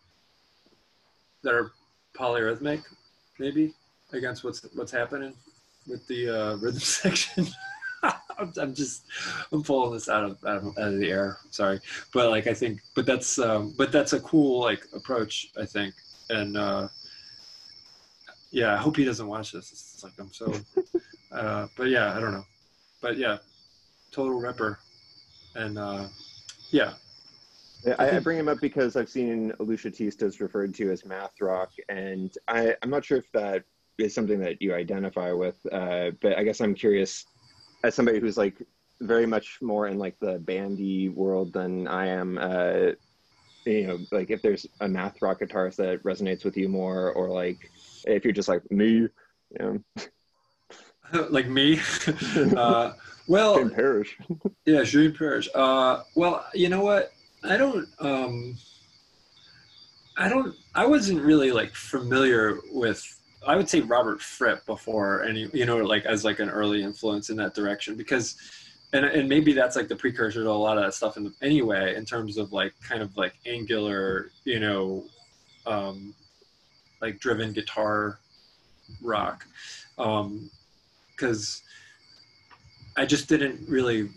that are polyrhythmic maybe against what's what's happening with the uh, rhythm section. I'm, I'm just I'm pulling this out of, out of the air. Sorry, but like I think, but that's um, but that's a cool like approach. I think, and uh, yeah, I hope he doesn't watch this. It's like I'm so, uh, but yeah, I don't know, but yeah, total ripper, and uh, Yeah, I I, bring him up because I've seen Ahleuchatistas referred to as math rock, and I, I'm not sure if that is something that you identify with, uh, but I guess I'm curious, as somebody who's like very much more in like the bandy world than I am, uh, you know, like if there's a math rock guitarist that resonates with you more, or like if you're just like me, you know, like me. uh, well, Parrish. Yeah, Julian Parrish. Uh, well, you know what? I don't. Um, I don't. I wasn't really like familiar with. I would say Robert Fripp before any. You know, like as like an early influence in that direction because, and and maybe that's like the precursor to a lot of that stuff in the, anyway in terms of like kind of like angular, you know, um, like driven guitar rock, because. I just didn't really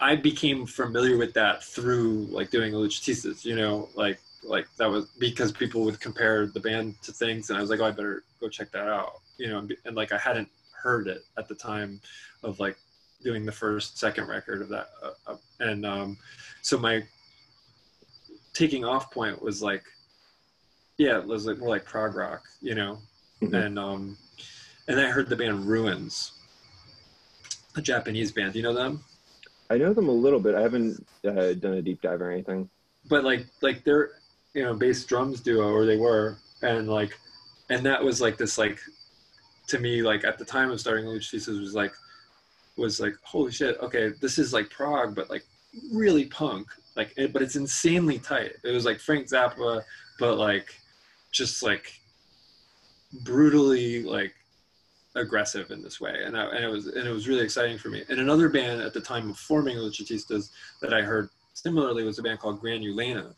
I became familiar with that through like doing Luchatistas, you know, like like that was because people would compare the band to things, and I was like, oh, I better go check that out, you know, and, and like I hadn't heard it at the time of like doing the first second record of that, uh, uh, and um, so my taking off point was like, yeah, it was like more like prog rock, you know, Mhm. and um, and I heard the band Ruins, a Japanese band. Do you know them? I know them a little bit. I haven't uh, done a deep dive or anything. but like like they're you know bass drums duo or they were and like and that was like this like to me like at the time of starting Luch Thesis was like was like holy shit okay this is like prog but like really punk like it, but it's insanely tight it was like Frank Zappa but like just like brutally like aggressive in this way and, I, and it was and it was really exciting for me and another band at the time of forming Luchatistas that I heard similarly was a band called Granulana,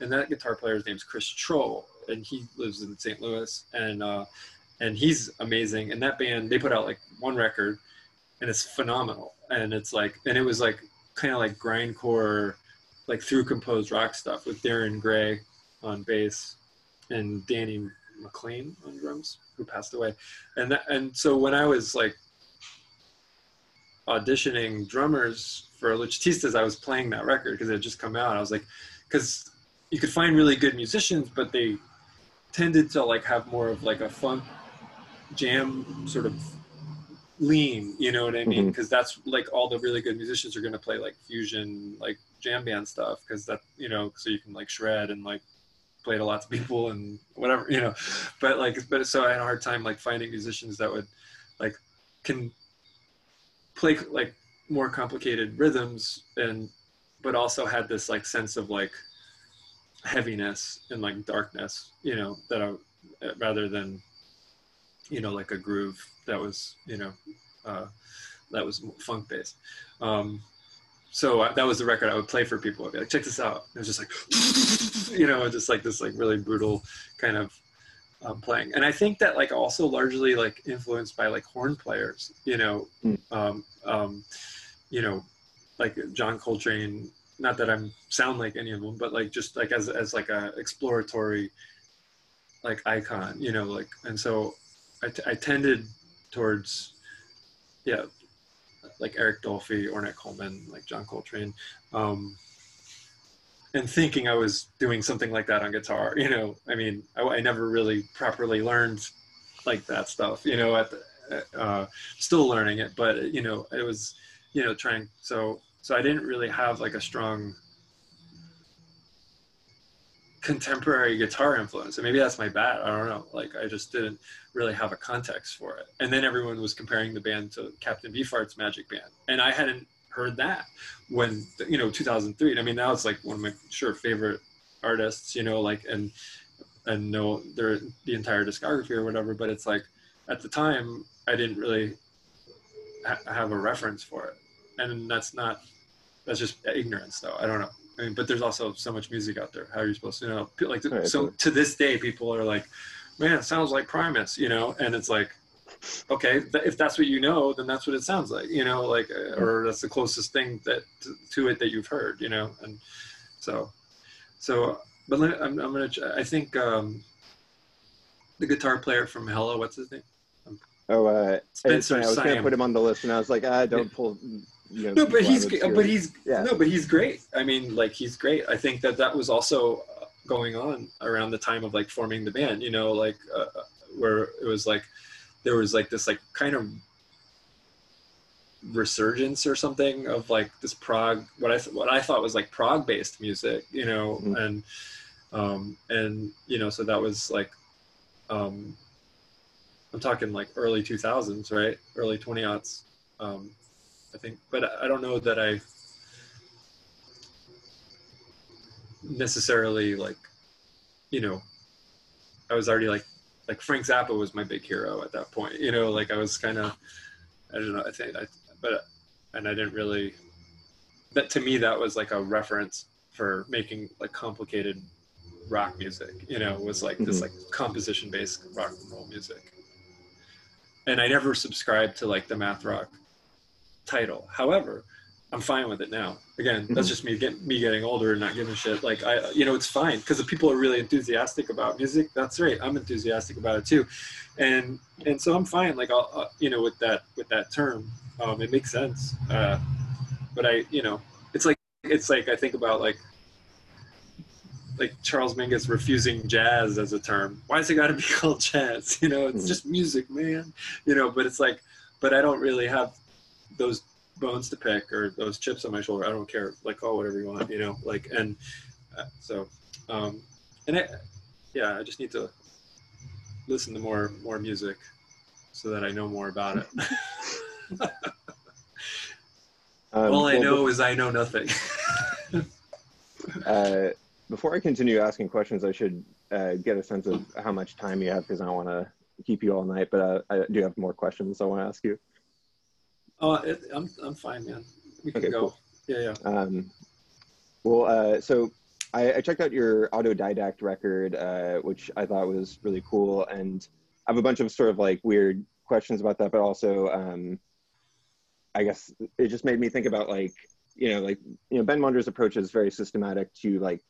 and that guitar player's name's Chris Troll, and he lives in St. Louis, and uh, and he's amazing. And that band they put out like one record, and it's phenomenal. And it's like, and it was like kind of like grindcore, like through composed rock stuff with Darren Gray on bass, and Danny McLean on drums, who passed away. And that, and so when I was like auditioning drummers for Luchatistas, I was playing that record because it had just come out. I was like, because you could find really good musicians, but they tended to like have more of like a funk jam sort of lean, you know what I mean? Mm-hmm. Because that's like all the really good musicians are going to play like fusion, like jam band stuff, because that, you know, so you can like shred and like play to lots of people and whatever, you know. But like, but so I had a hard time like finding musicians that would like can play like more complicated rhythms and but also had this like sense of like heaviness and like darkness, you know, that I rather than you know like a groove that was you know uh, that was funk based. Um, so I, that was the record I would play for people. I'd be like, check this out. it was just like, you know, just like this like really brutal kind of um, playing. And I think that like also largely like influenced by like horn players, you know, Mm. um, um, you know, like John Coltrane. Not that I'm sound like any of them, but like just like as as like a exploratory like icon, you know, like and so I, t- I tended towards yeah like Eric Dolphy, Ornette Coleman, like John Coltrane, um, and thinking I was doing something like that on guitar. You know, I mean, I, I never really properly learned like that stuff. You know, at the, uh, still learning it, but you know, it was you know trying. So so I didn't really have like a strong contemporary guitar influence and maybe that's my bad i don't know like i just didn't really have a context for it. And then everyone was comparing the band to captain beefheart's magic band and i hadn't heard that when you know 2003 i mean now it's like one of my sure favorite artists you know like and and know their the entire discography or whatever but it's like at the time i didn't really ha- have a reference for it. And that's not that's just ignorance though i don't know I mean, but there's also so much music out there. How are you supposed to know? Like, Right, so but- to this day, people are like, "Man, it sounds like Primus," you know, and it's like, okay, th- if that's what you know, then that's what it sounds like, you know, like, uh, or that's the closest thing that to, to it that you've heard, you know, and so, so, but let, I'm, I'm gonna, I think um, the guitar player from Hella, what's his name? Oh, uh, Spencer I was gonna put him on the list, and I was like, ah, don't pull. You know, No, but he's out but he's Yeah. no, but he's great. I mean, like he's great. I think that that was also uh, going on around the time of like forming the band. You know, like uh, where it was like there was like this like kind of resurgence or something of like this prog what I th- what I thought was like prog based music. You know, Mhm. and um and you know so that was like um I'm talking like early 2000s, right? Early 20 aughts. Um, I think, but I don't know that I necessarily like, you know, I was already like, like Frank Zappa was my big hero at that point. You know, like I was kind of, I don't know. I think, I, but and I didn't really. That to me, that was like a reference for making like complicated rock music. You know, was like this Mhm. like composition based rock and roll music. And I never subscribed to like the math rock title. However, I'm fine with it now. Again, that's Mhm. just me getting me getting older and not giving a shit. Like I, you know, it's fine because the people are really enthusiastic about music. That's great. I'm enthusiastic about it too, and and so I'm fine. Like I'll, uh, you know, with that with that term, um, it makes sense. Uh, but I, you know, it's like it's like I think about like like Charles Mingus refusing jazz as a term. Why has it got to be called jazz? You know, it's Mhm. just music, man. You know, but it's like, but I don't really have those bones to pick or those chips on my shoulder. I don't care. Like, oh, whatever you want, you know, like, and uh, so, um, and I, yeah, I just need to listen to more, more music so that I know more about it. Um, All I well, know is I know nothing. Uh, before I continue asking questions, I should uh, get a sense of how much time you have because I don't want to keep you all night. But uh, I do have more questions I want to ask you. Oh, it, I'm, I'm fine, man. We can Okay, go. cool. Yeah, yeah. Um, well, uh, so I, I checked out your autodidact record, uh, which I thought was really cool, and I have a bunch of sort of like weird questions about that, but also, um, I guess it just made me think about like you know like you know Ben Monder's approach is very systematic to like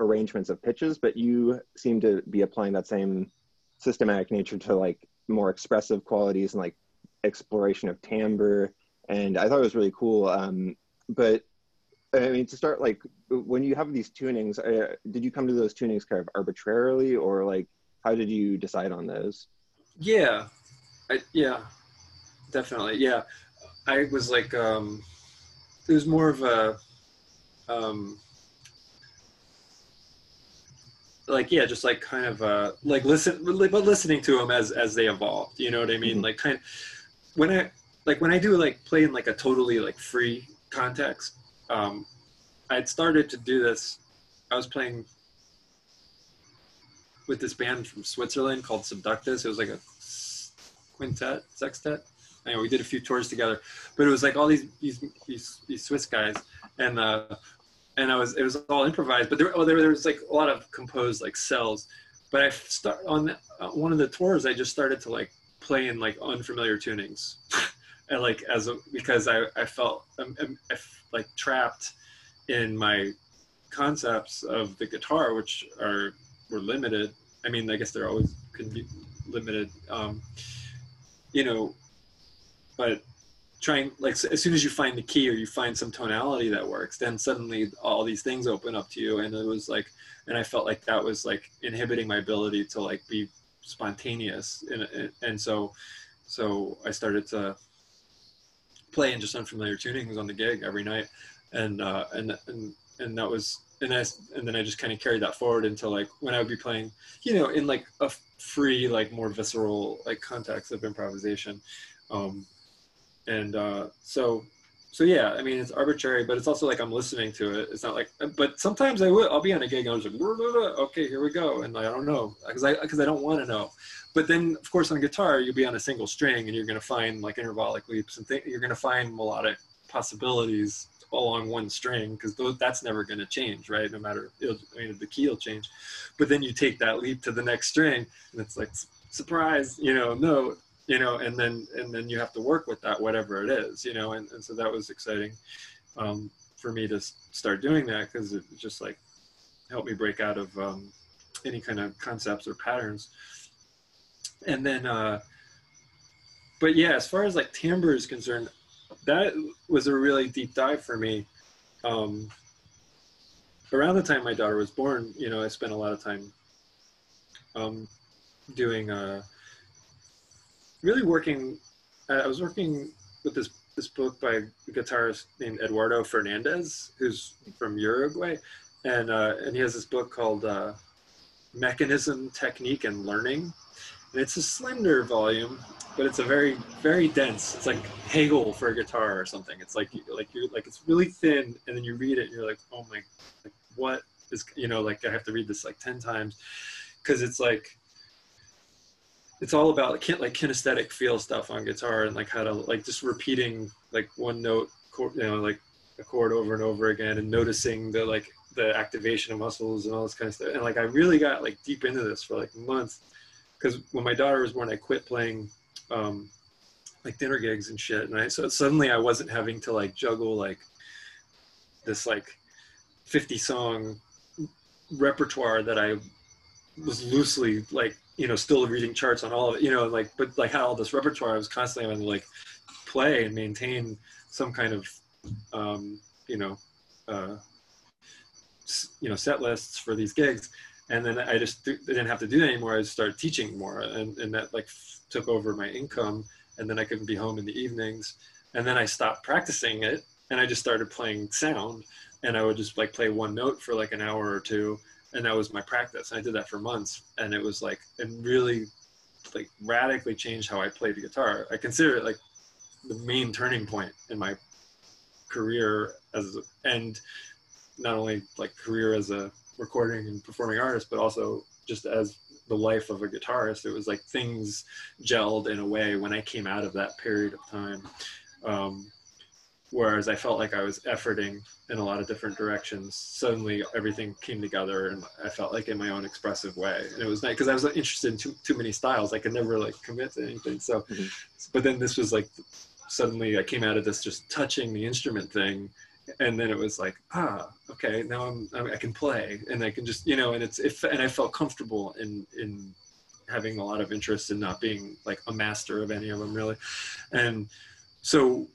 arrangements of pitches, but you seem to be applying that same systematic nature to like more expressive qualities and like exploration of timbre. And I thought it was really cool. Um, but I mean, to start, like when you have these tunings, uh, did you come to those tunings kind of arbitrarily, or like how did you decide on those? Yeah, I, yeah, definitely. Yeah, I was like, um, it was more of a, um, like yeah, just like kind of uh, like listen, but listening to them as as they evolved. You know what I mean? Mhm. Like kind of when I like when I do like play in like a totally like free context. Um, I'd started to do this. I was playing with this band from Switzerland called Subductus. It was like a quintet, sextet. Anyway, we did a few tours together, but it was like all these these these, these Swiss guys, and uh, and I was it was all improvised, but there, oh, there, there was like a lot of composed like cells. But I start on uh, one of the tours, I just started to like play in like unfamiliar tunings, and like as a, because I I felt I'm, I'm, I like trapped in my concepts of the guitar, which are were limited. I mean, I guess they're always could be limited. Um, you know, but trying like as soon as you find the key or you find some tonality that works, then suddenly all these things open up to you, and it was like, and I felt like that was like inhibiting my ability to like be spontaneous, and and so so I started to play in just unfamiliar tunings on the gig every night, and uh, and and and that was and I, and then I just kind of carried that forward until like when I would be playing, you know, in like a free, like more visceral like context of improvisation, um, and uh, so so yeah, I mean it's arbitrary, but it's also like I'm listening to it. It's not like, but sometimes I will. I'll be on a gig and I'm just like, okay, here we go, and I don't know because I because I don't want to know. But then of course on guitar you'll be on a single string and you're gonna find like intervallic leaps and th- you're gonna find melodic possibilities along one string because that's never going to change, right? No matter, I mean, the key will change. But then you take that leap to the next string, and it's like surprise, you know, no, you know, and then and then you have to work with that, whatever it is, you know, and, and so that was exciting um, for me to start doing that because it just like helped me break out of um, any kind of concepts or patterns. And then, uh, but yeah, as far as like timbre is concerned, that was a really deep dive for me. Um, around the time my daughter was born, you know, I spent a lot of time um, doing, uh, really working. I was working with this this book by a guitarist named Eduardo Fernandez, who's from Uruguay, and uh, and he has this book called uh, Mechanism, Technique, and Learning, and it's a slender volume, but it's a very very dense. It's like Hegel for a guitar or something. It's like like you like it's really thin, and then you read it and you're like, oh my, like what is you know like I have to read this like ten times because it's like it's all about like, kinesthetic feel stuff on guitar and like how to like just repeating like one note chord, you know like a chord over and over again and noticing the like the activation of muscles and all this kind of stuff and like i really got like deep into this for like months because when my daughter was born i quit playing um, like dinner gigs and shit. And I, so suddenly I wasn't having to like juggle like this like 50 song repertoire that I was loosely like, you know, still reading charts on all of it, you know, like, but like had all this repertoire, I was constantly having to like play and maintain some kind of, um, you know, uh, you know, set lists for these gigs. And then I just didn't have to do that anymore. I started teaching more and, and that like took over my income and then I couldn't be home in the evenings. And then I stopped practicing it and I just started playing sound and I would just like play one note for like an hour or two and that was my practice. And I did that for months and it was like it really like radically changed how I played the guitar. I consider it like the main turning point in my career as and not only like career as a recording and performing artist, but also just as the life of a guitarist. It was like things gelled in a way when I came out of that period of time. Um, whereas I felt like I was efforting in a lot of different directions. Suddenly everything came together and I felt like in my own expressive way. And it was nice because I was interested in too, too many styles. I could never like commit to anything. So, mm-hmm. but then this was like, suddenly I came out of this just touching the instrument thing and then it was like ah okay now I'm, i can play and i can just you know and it's if and i felt comfortable in in having a lot of interest in not being like a master of any of them really and so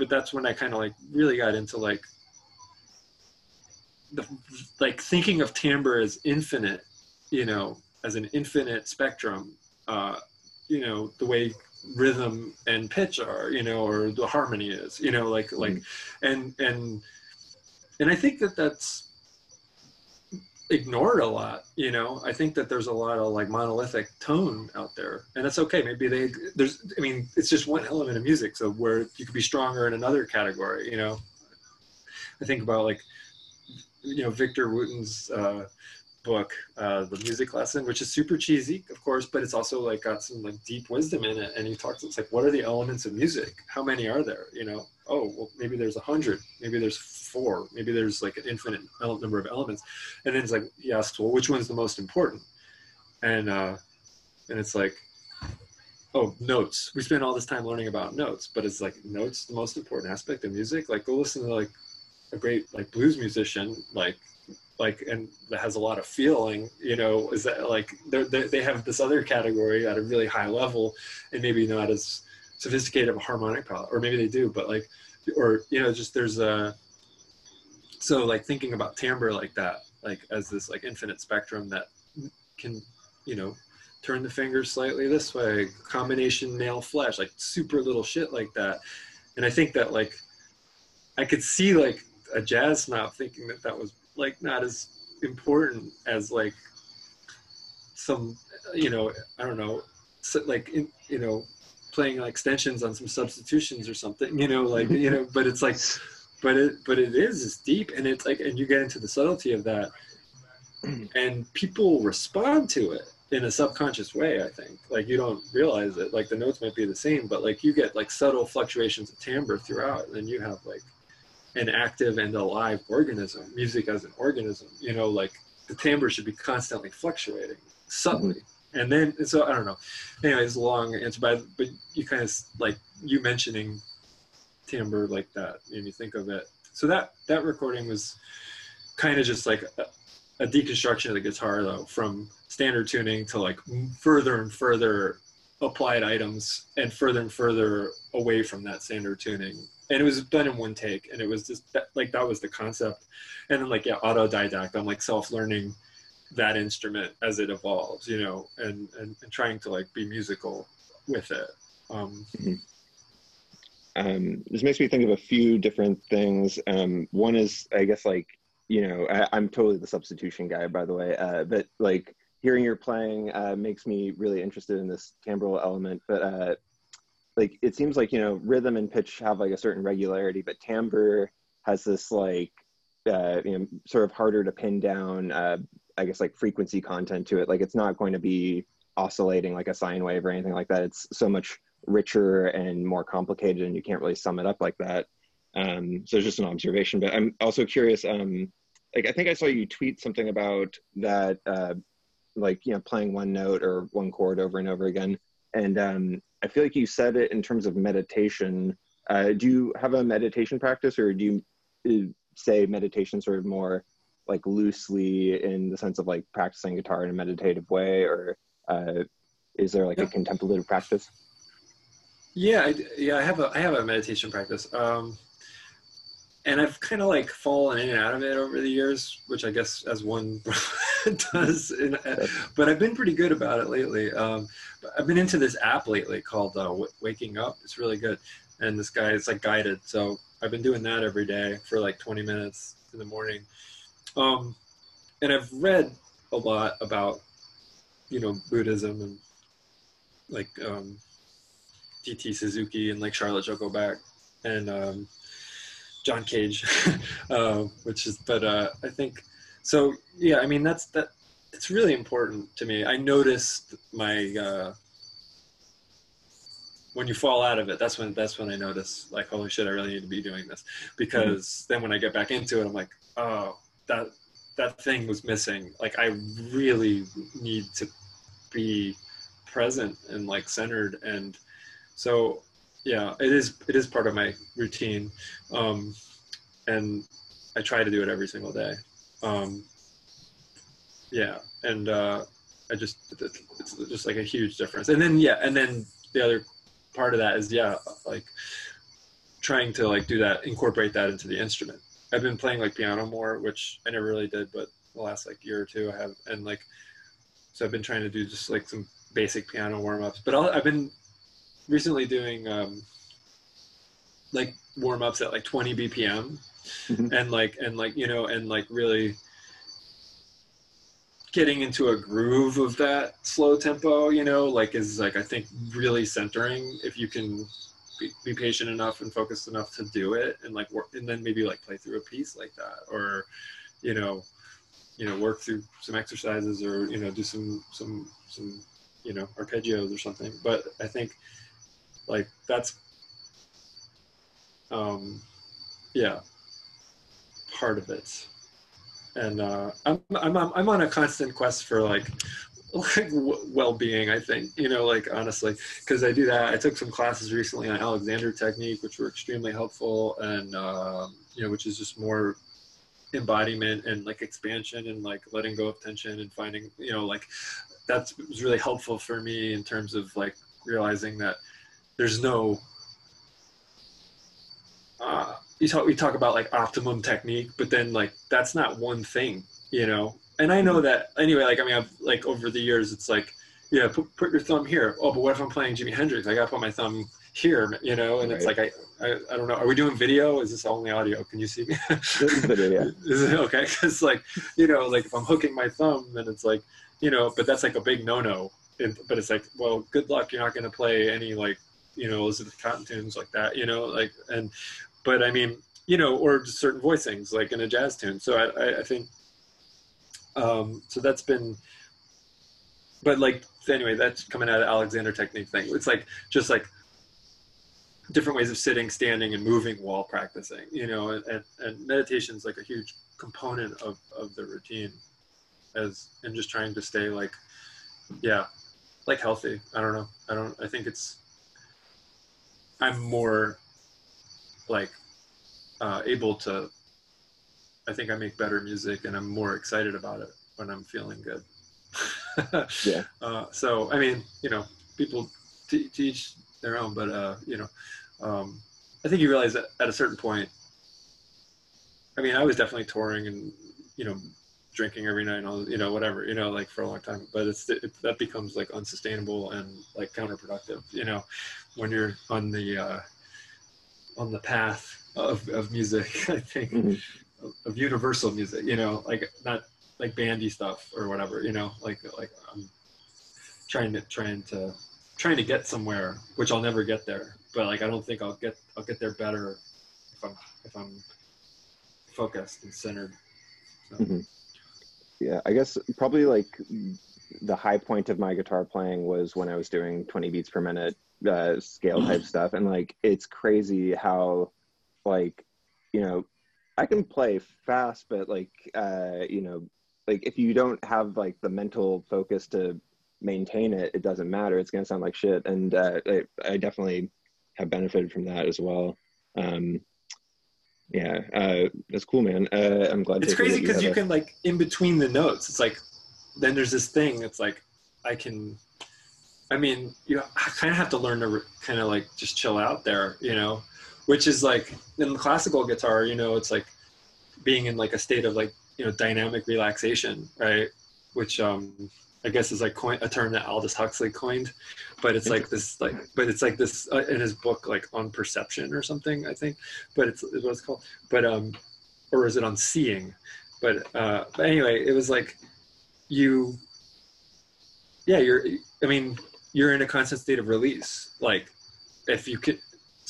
but that's when i kind of like really got into like the like thinking of timbre as infinite you know as an infinite spectrum uh you know the way rhythm and pitch are you know or the harmony is you know like like and and and i think that that's ignored a lot you know i think that there's a lot of like monolithic tone out there and that's okay maybe they there's i mean it's just one element of music so where you could be stronger in another category you know i think about like you know victor wooten's uh book, uh, The Music Lesson, which is super cheesy, of course, but it's also like got some like deep wisdom in it. And he talks, it's like, what are the elements of music? How many are there? You know, oh, well, maybe there's a hundred, maybe there's four, maybe there's like an infinite number of elements. And then it's like, he asks, well, which one's the most important? And, uh, and it's like, oh, notes. We spend all this time learning about notes, but it's like notes the most important aspect of music. Like go listen to like a great like blues musician, like like and that has a lot of feeling you know is that like they're, they have this other category at a really high level and maybe not as sophisticated harmonic palette or maybe they do but like or you know just there's a so like thinking about timbre like that like as this like infinite spectrum that can you know turn the fingers slightly this way combination male flesh like super little shit like that. And i think that like i could see like a jazz snob thinking that that was like not as important as like some you know i don't know like you know playing extensions on some substitutions or something you know like you know but it's like but it but it is it's deep and it's like and you get into the subtlety of that and people respond to it in a subconscious way i think like you don't realize it like the notes might be the same but like you get like subtle fluctuations of timbre throughout and then you have like an active and alive organism, music as an organism. You know, like the timbre should be constantly fluctuating subtly. Mm-hmm. And then, and so I don't know. Anyway, it's a long answer, but but you kind of like you mentioning timbre like that made me think of it. So that that recording was kind of just like a, a deconstruction of the guitar, though, from standard tuning to like further and further applied items and further and further away from that standard tuning and it was done in one take and it was just that, like that was the concept and then like yeah autodidact i'm like self-learning that instrument as it evolves you know and and, and trying to like be musical with it um, mm-hmm. um, this makes me think of a few different things um, one is i guess like you know I, am totally the substitution guy by the way uh, but like hearing your playing uh, makes me really interested in this timbral element but uh, like it seems like you know rhythm and pitch have like a certain regularity but timbre has this like uh, you know sort of harder to pin down uh, i guess like frequency content to it. Like it's not going to be oscillating like a sine wave or anything like that. It's so much richer and more complicated and you can't really sum it up like that. Um, so it's just an observation. But i'm also curious um, like i think i saw you tweet something about that uh, like you know playing one note or one chord over and over again. And um, I feel like you said it in terms of meditation. Uh, do you have a meditation practice, or do you uh, say meditation sort of more like loosely in the sense of like practicing guitar in a meditative way, or uh, is there like a contemplative practice? Yeah, I, yeah, I have a I have a meditation practice. Um, and I've kind of like fallen in and out of it over the years, which I guess as one does. In, but I've been pretty good about it lately. Um, I've been into this app lately called uh, Waking Up. It's really good, and this guy it's like guided. So I've been doing that every day for like 20 minutes in the morning. Um, and I've read a lot about you know Buddhism and like um, D.T. Suzuki and like Charlotte Beck and um, John Cage, uh, which is, but uh, I think so. Yeah, I mean that's that. It's really important to me. I noticed my uh, when you fall out of it. That's when that's when I notice like, holy shit, I really need to be doing this. Because mm-hmm. then when I get back into it, I'm like, oh, that that thing was missing. Like I really need to be present and like centered. And so yeah it is it is part of my routine. Um, and i try to do it every single day. Um, yeah and uh, i just it's just like a huge difference. And then yeah and then the other part of that is yeah like trying to like do that incorporate that into the instrument i've been playing like piano more which i never really did but the last like year or two i have and like so i've been trying to do just like some basic piano warm-ups but i have been recently doing um, like warm ups at like 20 BPM, mm-hmm. and like and like you know and like really getting into a groove of that slow tempo. You know, like is like I think really centering if you can be, be patient enough and focused enough to do it, and like work, and then maybe like play through a piece like that, or you know you know work through some exercises or you know do some some some you know arpeggios or something. But i think like that's um yeah part of it. And uh i'm i'm i'm on a constant quest for like like well-being i think you know like honestly because i do that. I took some classes recently on alexander technique which were extremely helpful and um, you know which is just more embodiment and like expansion and like letting go of tension and finding you know like that was really helpful for me in terms of like realizing that there's no uh, you talk we talk about like optimum technique but then like that's not one thing you know and i know that anyway like i mean i've like over the years it's like yeah put, put your thumb here. Oh but what if i'm playing jimi hendrix? I gotta put my thumb here you know? And right. it's like I, I i don't know. Are we doing video? Is this only audio? Can you see me? Video, yeah. is it okay? Because like you know like if i'm hooking my thumb then it's like you know but that's like a big no-no. But it's like well good luck. You're not going to play any like you know elizabeth cotten tunes like that you know? Like and but i mean you know or certain voicings like in a jazz tune. So i i think um so that's been but like anyway that's coming out of alexander technique thing it's like just like different ways of sitting, standing, and moving while practicing. You know, and, and meditation is like a huge component of, of the routine, as and just trying to stay like, yeah, like healthy. I don't know. I don't. I think it's. I'm more, like, uh, able to. I think I make better music, and I'm more excited about it when I'm feeling good. yeah. Uh, so I mean, you know, people t- teach their own, but uh, you know, um, I think you realize that at a certain point. I mean, I was definitely touring and you know drinking every night and all you know whatever you know like for a long time, but it's it, that becomes like unsustainable and like counterproductive. You know, when you're on the uh, on the path of of music, I think mm-hmm. Of, universal music. You know, like not like bandy stuff or whatever. You know, like like I'm trying to trying to trying to get somewhere, which I'll never get there. But like I don't think I'll get I'll get there better if I'm if I'm focused and centered. So. Mm-hmm. Yeah, I guess probably like the high point of my guitar playing was when I was doing 20 beats per minute uh, scale type stuff, and like it's crazy how like you know I can play fast, but like uh, you know like if you don't have like the mental focus to maintain it, it doesn't matter. It's going to sound like shit. And uh, I, I, definitely have benefited from that as well. Um, yeah, uh, that's cool, man. Uh, I'm glad. It's crazy because you, you, can like in between the notes. It's like then there's this thing. It's like I can. I mean, you kind of have to learn to kind of like just chill out there, you know, which is like in classical guitar, you know, it's like being in like a state of like you know dynamic relaxation, right? Which um I guess is like coin, a term that Aldous Huxley coined, but it's like this like but it's like this uh, in his book like on perception or something I think, but it's, what it's called. But um, or is it on seeing? But uh, but anyway, it was like you, yeah, you're. I mean, you're in a constant state of release. Like if you could,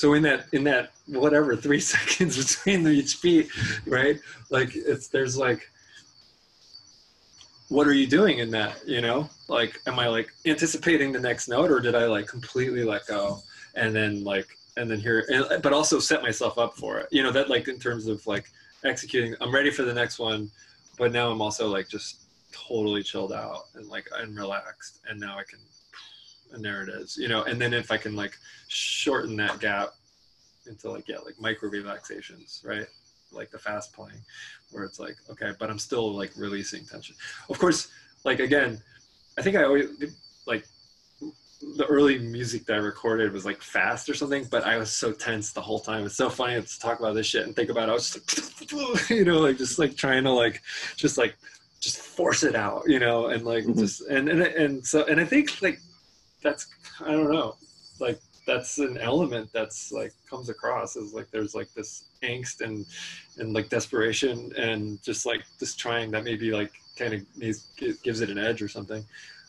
so in that in that whatever three seconds between each beat, right? Like it's there's like what are you doing in that you know like am i like anticipating the next note or did i like completely let go and then like and then here but also set myself up for it you know that like in terms of like executing i'm ready for the next one but now i'm also like just totally chilled out and like i'm relaxed and now i can and there it is you know and then if i can like shorten that gap into like yeah like micro relaxations right? Like the fast playing where it's like okay but i'm still like releasing tension. Of course like again i think i always like the early music that i recorded was like fast or something but i was so tense the whole time. It's so funny to talk about this shit and think about it. I was just like you know like just like trying to like just like just force it out you know and like mm-hmm. just and, and and so and i think like that's i don't know like that's an element that's like comes across as like there's like this angst and and like desperation and just like just trying that maybe like kind of needs gives it an edge or something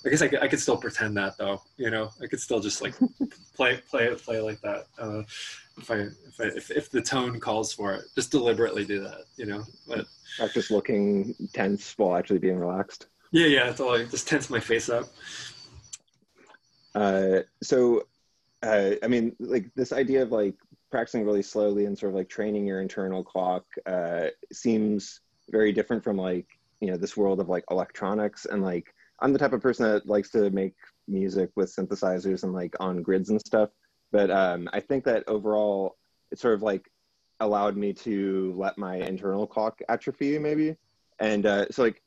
i guess I could, I could still pretend that though you know i could still just like play play it play like that uh if I if I if, if the tone calls for it, just deliberately do that, you know. But just looking tense while actually being relaxed. yeah, yeah, it's all like just tense my face up. Uh, so, uh, I mean, like this idea of like practicing really slowly and sort of like training your internal clock uh, seems very different from like you know this world of like electronics and like I'm the type of person that likes to make music with synthesizers and like on grids and stuff. But um, I think that overall, it sort of like allowed me to let my internal clock atrophy maybe. And uh, so like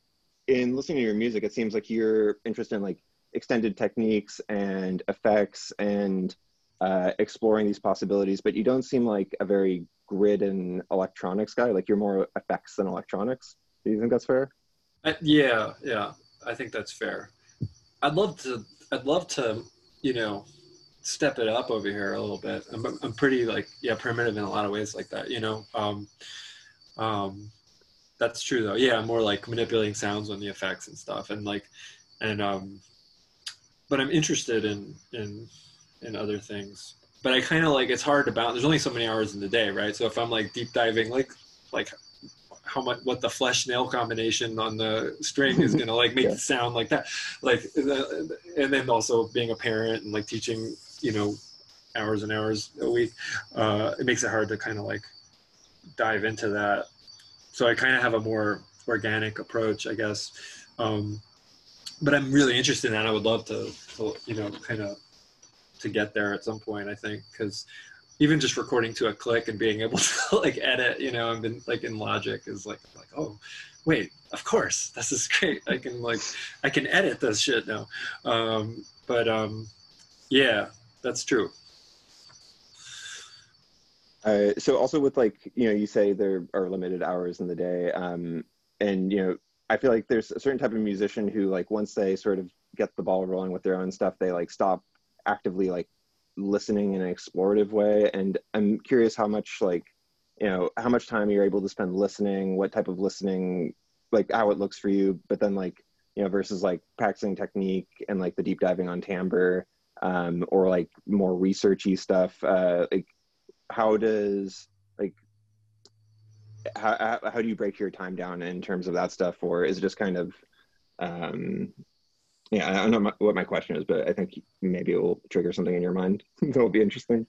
in listening to your music, it seems like you're interested in like extended techniques and effects and uh, exploring these possibilities, but you don't seem like a very grid and electronics guy. Like you're more effects than electronics. Do you think that's fair? I, yeah, yeah, I think that's fair. I'd love to. I'd love to, you know, step it up over here a little bit. I'm, I'm pretty like yeah primitive in a lot of ways like that. You know, um, um, that's true though. Yeah, more like manipulating sounds on the effects and stuff, and like, and um, but I'm interested in in in other things. But I kind of like it's hard to balance. There's only so many hours in the day, right? So if I'm like deep diving, like like how much what the flesh nail combination on the string is gonna like make Yeah. it sound like that, like and then also being a parent and like teaching, you know, hours and hours a week, uh, it makes it hard to kind of like dive into that. So I kind of have a more organic approach, I guess. Um, but I'm really interested in that. I would love to, to you know, kind of to get there at some point. I think because even just recording to a click and being able to like edit, you know, I've been like in Logic is like like oh, wait, of course, this is great. I can like I can edit this shit now. Um, but um, yeah, that's true. Uh, so also with like you know you say there are limited hours in the day, um, and you know I feel like there's a certain type of musician who like once they sort of get the ball rolling with their own stuff, they like stop actively like listening in an explorative way. And I'm curious how much like you know how much time you're able to spend listening, what type of listening, like how it looks for you, but then like you know versus like practicing technique and like the deep diving on timbre um, or like more researchy stuff. Uh, like how does how, how do you break your time down in terms of that stuff or is it just kind of um yeah i don't know my, what my question is but i think maybe it will trigger something in your mind that will be interesting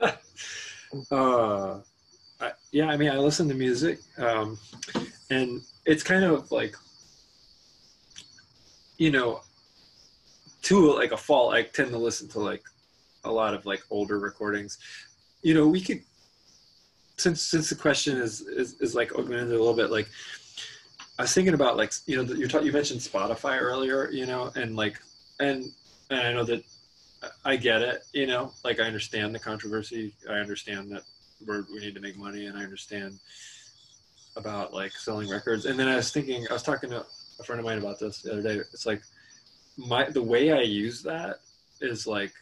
uh, I, yeah, I mean, I listen to music, um, and it's kind of like, you know, to like a fault. I tend to listen to like a lot of like older recordings. You know, we could since since the question is is, is like ended a little bit. Like, I was thinking about like you know you you mentioned Spotify earlier. You know, and like and and I know that I get it, you know, like I understand the controversy. I understand that we're, we need to make money and I understand about like selling records. And then I was thinking, I was talking to a friend of mine about this the other day. It's like my, the way I use that is like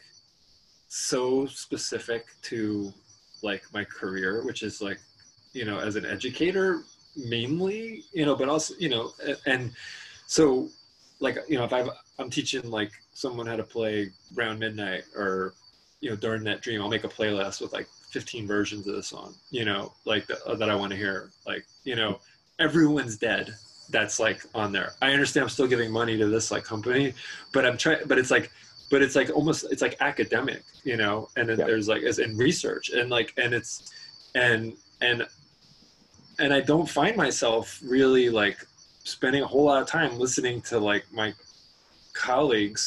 so specific to like my career, which is like, you know, as an educator mainly, you know, but also, you know, and, so like, you know, if I've, I'm teaching like someone how to play Round Midnight or, you know, Darn That Dream, I'll make a playlist with like 15 versions of the song, you know, like the, that I want to hear. Like, you know, everyone's dead. That's like on there. I understand I'm still giving money to this like company, but I'm trying, but it's like, but it's like almost, it's like academic, you know, and then Yeah. there's like, as in research and like, and it's, and, and, and I don't find myself really like spending a whole lot of time listening to like my colleagues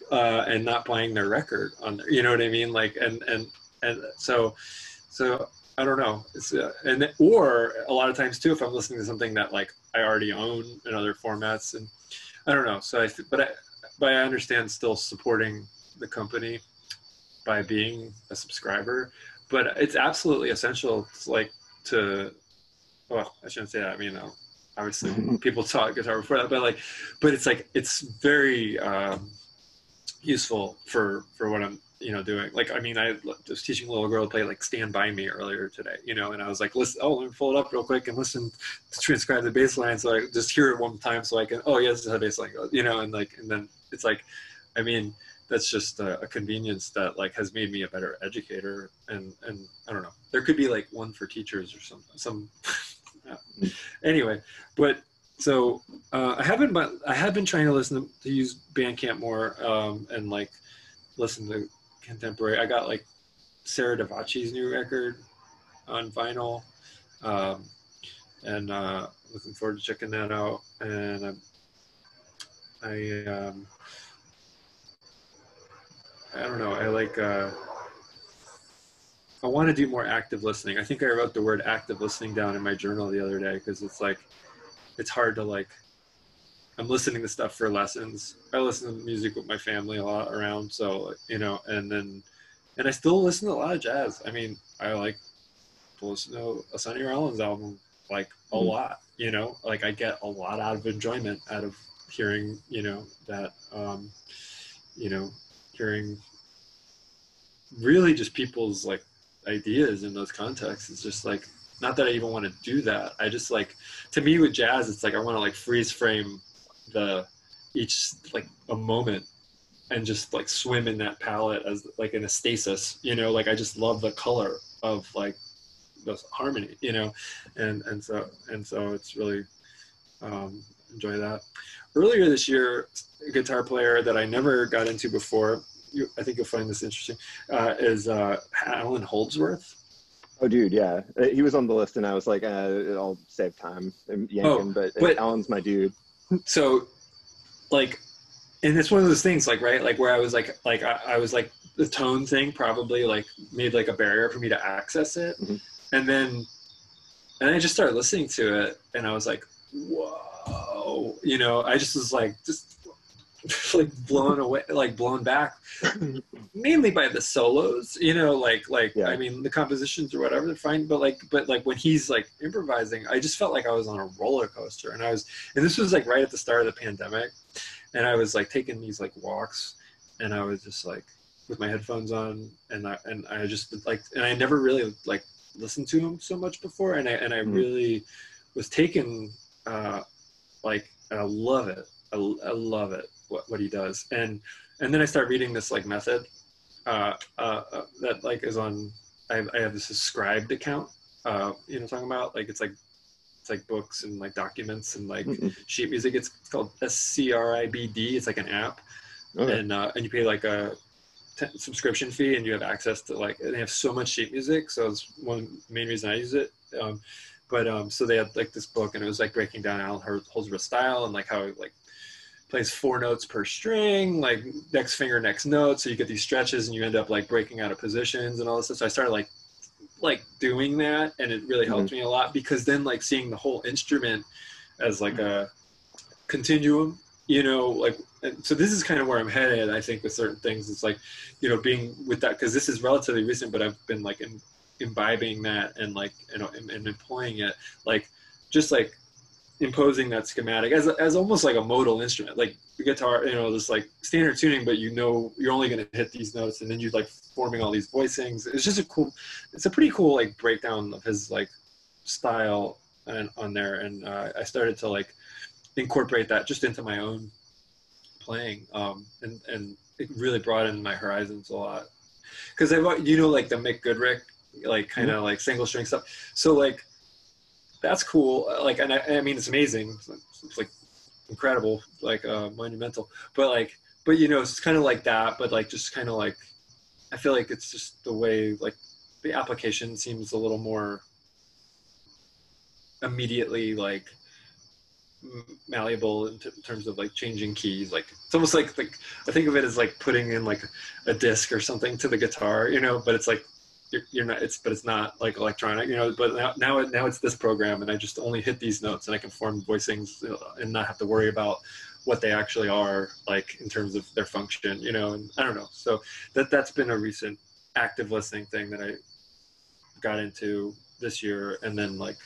uh, and not buying their record on there. You know what I mean? Like, and and and so, so I don't know. It's uh, and or a lot of times too, if I'm listening to something that like I already own in other formats, and I don't know. So I, but I, but I understand still supporting the company by being a subscriber. But it's absolutely essential, like to. Well, I shouldn't say that. I mean, uh, obviously people taught guitar before that, but like, but it's like it's very um, useful for for what I'm you know doing. Like, I mean, I was teaching a little girl to play like "Stand by Me" earlier today, you know, and I was like, listen, oh, let me pull it up real quick and listen to transcribe the bass line, so I just hear it one time, so I can, oh yeah, this is how bass line goes, you know, and like, and then it's like, I mean, that's just a, a, convenience that like has made me a better educator and and i don't know. There could be like one for teachers or some some anyway but so uh, i haven't but i have been trying to listen to, to use bandcamp more um, and like listen to contemporary. I got like sarah davachi's new record on vinyl um, and uh, looking forward to checking that out. And i'm i um, I don't know. I like. Uh, I want to do more active listening. I think I wrote the word active listening down in my journal the other day because it's like, it's hard to like. I'm listening to stuff for lessons. I listen to music with my family a lot around, so you know, and then, and I still listen to a lot of jazz. I mean, I like to listen to a Sonny Rollins album like a mm-hmm. lot. You know, like I get a lot out of enjoyment out of hearing, you know, that, um, you know, hearing really just people's like ideas in those contexts. It's just like not that I even want to do that. I just like to me with jazz, it's like I want to like freeze frame the each like a moment and just like swim in that palette as like in a stasis, you know, like I just love the color of like the harmony, you know, and and so and so it's really um, enjoy that. Earlier this year, a guitar player that I never got into before, you, I think you'll find this interesting, uh, is uh, Allan Holdsworth. Oh, dude, yeah, uh, he was on the list, and I was like, uh, I'll save time and yank oh, him, but, but Allan's my dude. So, like, and it's one of those things, like, right, like where I was like, like I, I was like the tone thing probably like made like a barrier for me to access it, mm-hmm. and then, and I just started listening to it, and I was like, whoa you know, I just was like, just like blown away, like blown back, mainly by the solos. You know, like like yeah. I mean the compositions or whatever they're fine, but like but like when he's like improvising, I just felt like I was on a roller coaster, and I was and this was like right at the start of the pandemic, and I was like taking these like walks, and I was just like with my headphones on, and I and I just like and I never really like listened to him so much before, and I and I mm-hmm. really was taken uh like I love it. I, I love it what, what he does. And and then I start reading this like method uh, uh, uh, that like is on. I have, I have this Scribd account. Uh, you know, talking about like it's like it's like books and like documents and like mm sheet music. It's called S C R I B D. It's like an app, okay. and uh, and you pay like a t- subscription fee and you have access to like they have so much sheet music. So it's one main reason I use it. Um, but um, so they had like this book, and it was like breaking down Allan Holdsworth's style and like how like plays four notes per string, like next finger, next note. So you get these stretches, and you end up like breaking out of positions and all this stuff. So I started like like doing that, and it really helped mm-hmm. me a lot because then like seeing the whole instrument as like a continuum you know like so this is kind of where i'm headed i think with certain things it's like you know being with that because this is relatively recent but i've been like in, imbibing that and like you know and, and employing it like just like imposing that schematic as, as almost like a modal instrument like the guitar you know this like standard tuning but you know you're only going to hit these notes and then you like forming all these voicings. It's just a cool it's a pretty cool like breakdown of his like style and on there. And uh, i started to like incorporate that just into my own playing um and and it really broadened my horizons a lot. Because i you know like the mick goodrick like kind of mm-hmm. like single string stuff. So like that's cool. Like and I, I mean it's amazing. It's like, it's like incredible, like uh, monumental. But like but you know it's kind of like that. But like just kind of like I feel like it's just the way like the application seems a little more immediately like malleable in t- terms of like changing keys like it's almost like like i think of it as like putting in like a disc or something to the guitar you know but it's like you're, you're not it's but it's not like electronic you know but now now, it, now it's this program and i just only hit these notes and i can form voicings and not have to worry about what they actually are like in terms of their function you know and i don't know. So that that's been a recent active listening thing that i got into this year and then like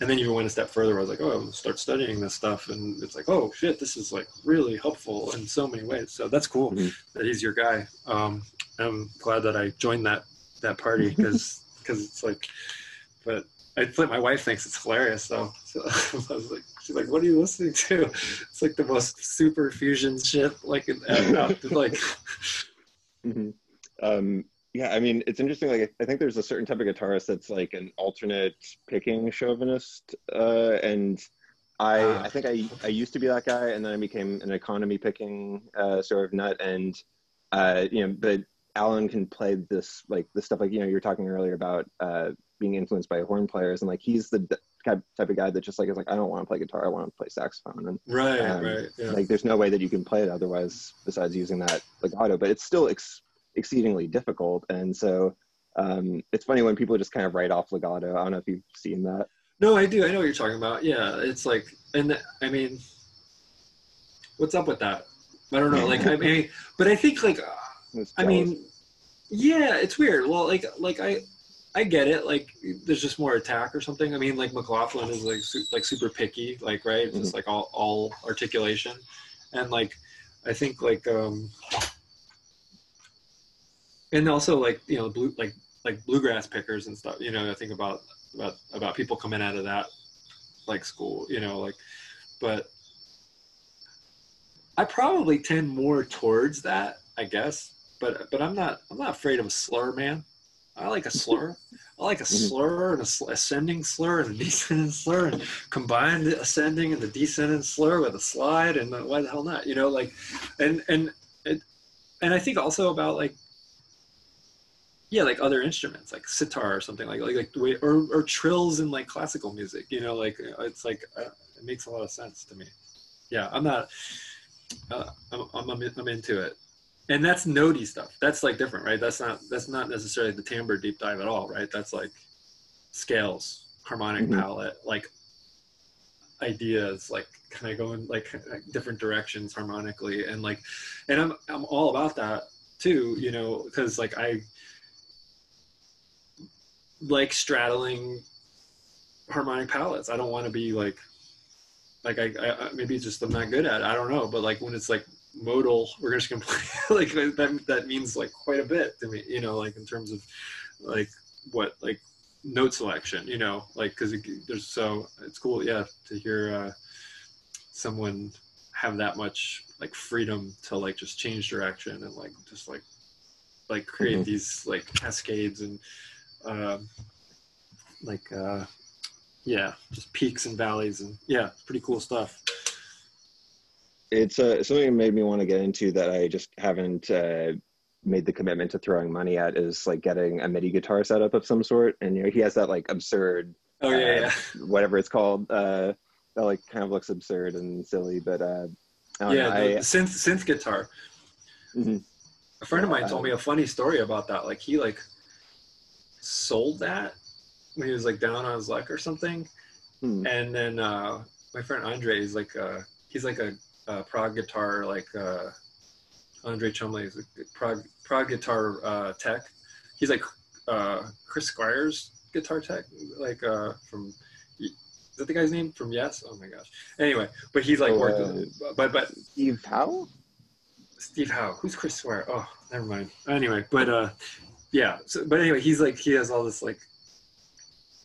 and then even went a step further. I was like oh i'm gonna start studying this stuff and it's like oh shit this is like really helpful in so many ways. So that's cool mm-hmm. that he's your guy. Um, i'm glad that i joined that that party because because it's like but I think my wife thinks it's hilarious though. So I was like, she's like, "What are you listening to?" It's like the most super fusion shit. Like, like. Mm-hmm. Um, yeah, I mean, it's interesting. Like, I think there's a certain type of guitarist that's like an alternate picking chauvinist, uh, and I, uh, I think I, I used to be that guy, and then I became an economy picking uh, sort of nut, and uh, you know, but Allan can play this like the stuff like you know you were talking earlier about uh, being influenced by horn players, and like he's the type of guy that just like is like I don't want to play guitar, I want to play saxophone, and right, um, right, yeah. like there's no way that you can play it otherwise besides using that legato, but it's still ex- exceedingly difficult. And so um, it's funny when people just kind of write off legato. I don't know if you've seen that. No, I do. I know what you're talking about. Yeah, it's like, and I mean what's up with that? I don't know. Like, I mean, but I think like, I mean, yeah, it's weird. Well, like, like I, I get it. Like, there's just more attack or something. I mean, like McLaughlin is like su- like super picky, like right, mm-hmm. just like all all articulation, and like I think like um and also like you know blue like like bluegrass pickers and stuff you know i think about about about people coming out of that like school you know like but i probably tend more towards that i guess but but i'm not i'm not afraid of a slur man. I like a slur. I like a mm-hmm. slur and a sl- ascending slur and a descending slur and combine the ascending and the descending slur with a slide and why the hell not you know like and and it, and i think also about like yeah like other instruments like sitar or something like like like the way or, or trills in like classical music you know like uh, it's like uh, it makes a lot of sense to me. Yeah i'm not uh, I'm, I'm, I'm into it and that's notey stuff that's like different right that's not that's not necessarily the timbre deep dive at all right that's like scales harmonic mm-hmm. palette like ideas like kind of going like different directions harmonically and like and i'm i'm all about that too you know because like i like straddling harmonic palettes. I don't want to be like, like I, I, maybe it's just I'm not good at it. I don't know. But like when it's like modal, we're just gonna play like that. That means like quite a bit to me. You know, like in terms of like what like note selection. You know, like because there's so it's cool. Yeah, to hear uh, someone have that much like freedom to like just change direction and like just like like create mm-hmm. these like cascades and um, like uh, yeah, just peaks and valleys and yeah, pretty cool stuff. It's uh, something that made me want to get into that I just haven't uh, made the commitment to throwing money at is like getting a MIDI guitar setup of some sort. And you know, he has that like absurd, oh yeah, uh, yeah. whatever it's called, uh, that like kind of looks absurd and silly. But uh, yeah, know, I, synth synth guitar. Mm-hmm. A friend of mine told me a funny story about that. Like he like sold that when he was like down on his luck or something. Hmm. And then uh, my friend Andre is like uh, he's like a, a prog guitar like uh, Andre Chumley is a prog prog guitar uh, tech. He's like uh, Chris Squire's guitar tech, like uh, from is that the guy's name from Yes? Oh my gosh. Anyway, but he's like oh, worked with, but but Steve Howe. Steve Howe. Who's Chris Squire? Oh, never mind. Anyway, but uh, yeah. So, but anyway, he's like he has all this like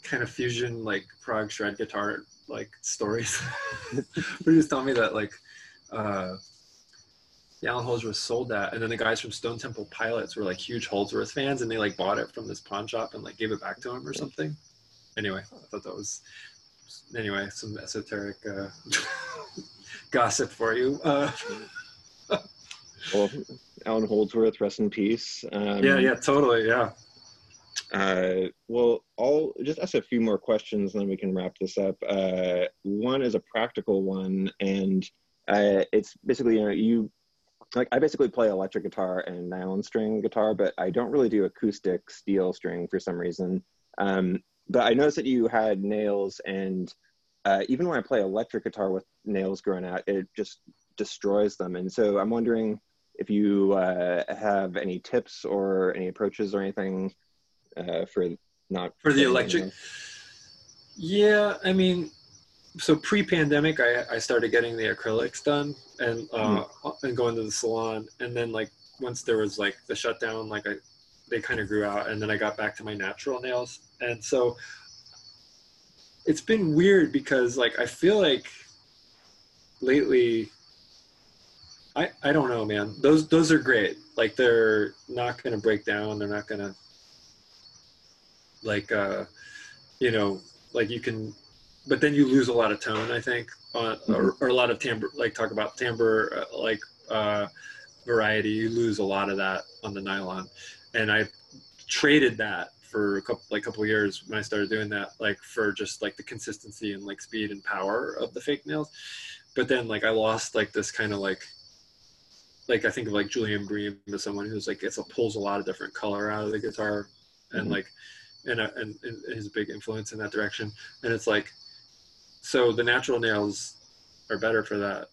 kind of fusion like prog shred guitar like stories. but he was telling me that like uh, the Allan Holdsworth sold that, and then the guys from Stone Temple Pilots were like huge Holdsworth fans, and they like bought it from this pawn shop and like gave it back to him or something. Anyway, I thought that was anyway some esoteric uh, gossip for you. Uh, well, Allan Holdsworth, rest in peace. Um, yeah, yeah, totally, yeah. Uh, well, I'll just ask a few more questions, and then we can wrap this up. Uh, one is a practical one, and uh, it's basically you know you like I basically play electric guitar and nylon string guitar, but I don't really do acoustic steel string for some reason. Um, but I noticed that you had nails, and uh, even when I play electric guitar with nails growing out, it just destroys them. And so I'm wondering if you uh, have any tips or any approaches or anything uh, for not for the electric. Yeah, I mean, so pre-pandemic, I, I started getting the acrylics done and uh, mm-hmm. and going to the salon, and then like once there was like the shutdown, like I they kind of grew out, and then I got back to my natural nails, and so it's been weird because like I feel like lately I I don't know, man. Those those are great. Like they're not gonna break down. They're not gonna like uh you know like you can but then you lose a lot of tone i think mm-hmm. or, or, a lot of timbre like talk about timbre uh, like uh variety you lose a lot of that on the nylon and i traded that for a couple like couple years when i started doing that like for just like the consistency and like speed and power of the fake nails but then like i lost like this kind of like like i think of like Julian Bream as someone who's like it's a pulls a lot of different color out of the guitar and mm-hmm. like and, uh, and, and his big influence in that direction. And it's like, so the natural nails are better for that.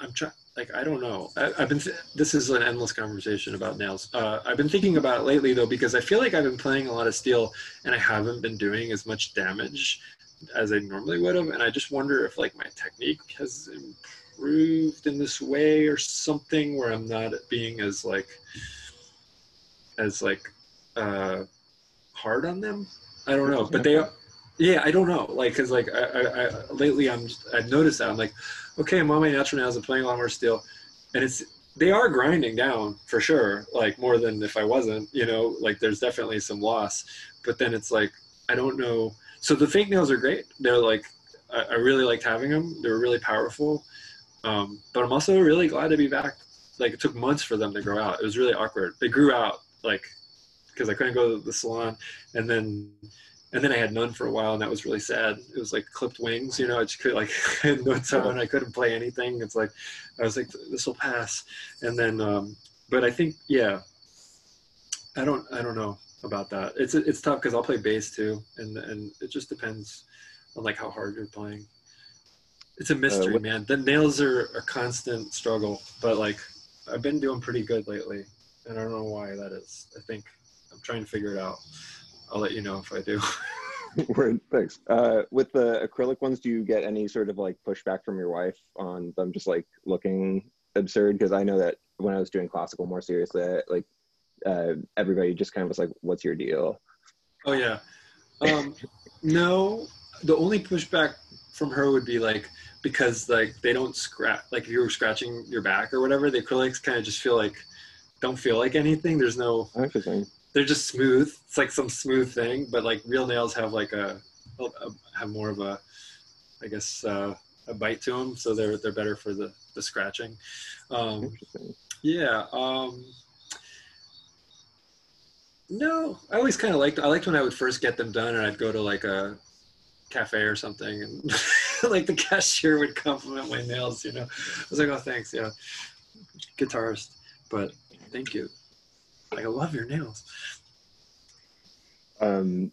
I'm trying, like, I don't know. I, have been, th- this is an endless conversation about nails. Uh, I've been thinking about it lately though, because I feel like I've been playing a lot of steel and I haven't been doing as much damage as I normally would have. And I just wonder if like my technique has improved in this way or something where I'm not being as like, as like uh, hard on them. I don't know, but they, yeah, I don't know. Like, cause like I, I, I lately I'm I've noticed that I'm like, okay, I'm on my natural nails. I'm playing a lot more steel, and it's they are grinding down for sure. Like more than if I wasn't. You know, like there's definitely some loss, but then it's like I don't know. So the fake nails are great. They're like I, I really liked having them. They were really powerful. Um, but I'm also really glad to be back. Like it took months for them to grow out. It was really awkward. They grew out like because I couldn't go to the salon, and then and then I had none for a while, and that was really sad. It was like clipped wings, you know. I just could like I had no tone. I couldn't play anything. It's like I was like this will pass, and then um, but I think yeah, I don't I don't know about that. It's it's tough because I'll play bass too, and and it just depends on like how hard you're playing. It's a uh, mystery, uh, man. The nails are a constant struggle, but like I've been doing pretty good lately, and I don't know why that is. I think I'm trying to figure it out. I'll let you know if I do. Word, thanks. Uh, with the acrylic ones, do you get any sort of like pushback from your wife on them just like looking absurd? Because I know that when I was doing classical more seriously, I, like uh, everybody just kind of was like, "What's your deal?" Oh yeah, um, no. The only pushback from her would be like because like they don't scratch like if you were scratching your back or whatever, the acrylics kind of just feel like don't feel like anything. There's no interesting they're just smooth. It's like some smooth thing, but like real nails have like a, have more of a, I guess, uh, a bite to them, so they're they're better for the the scratching. Um, yeah. Um, no, I always kind of liked. I liked when I would first get them done, and I'd go to like a cafe or something, and like the cashier would compliment my nails. You know, I was like, oh, thanks, yeah, guitarist, but thank you. Like, I love your nails. Um,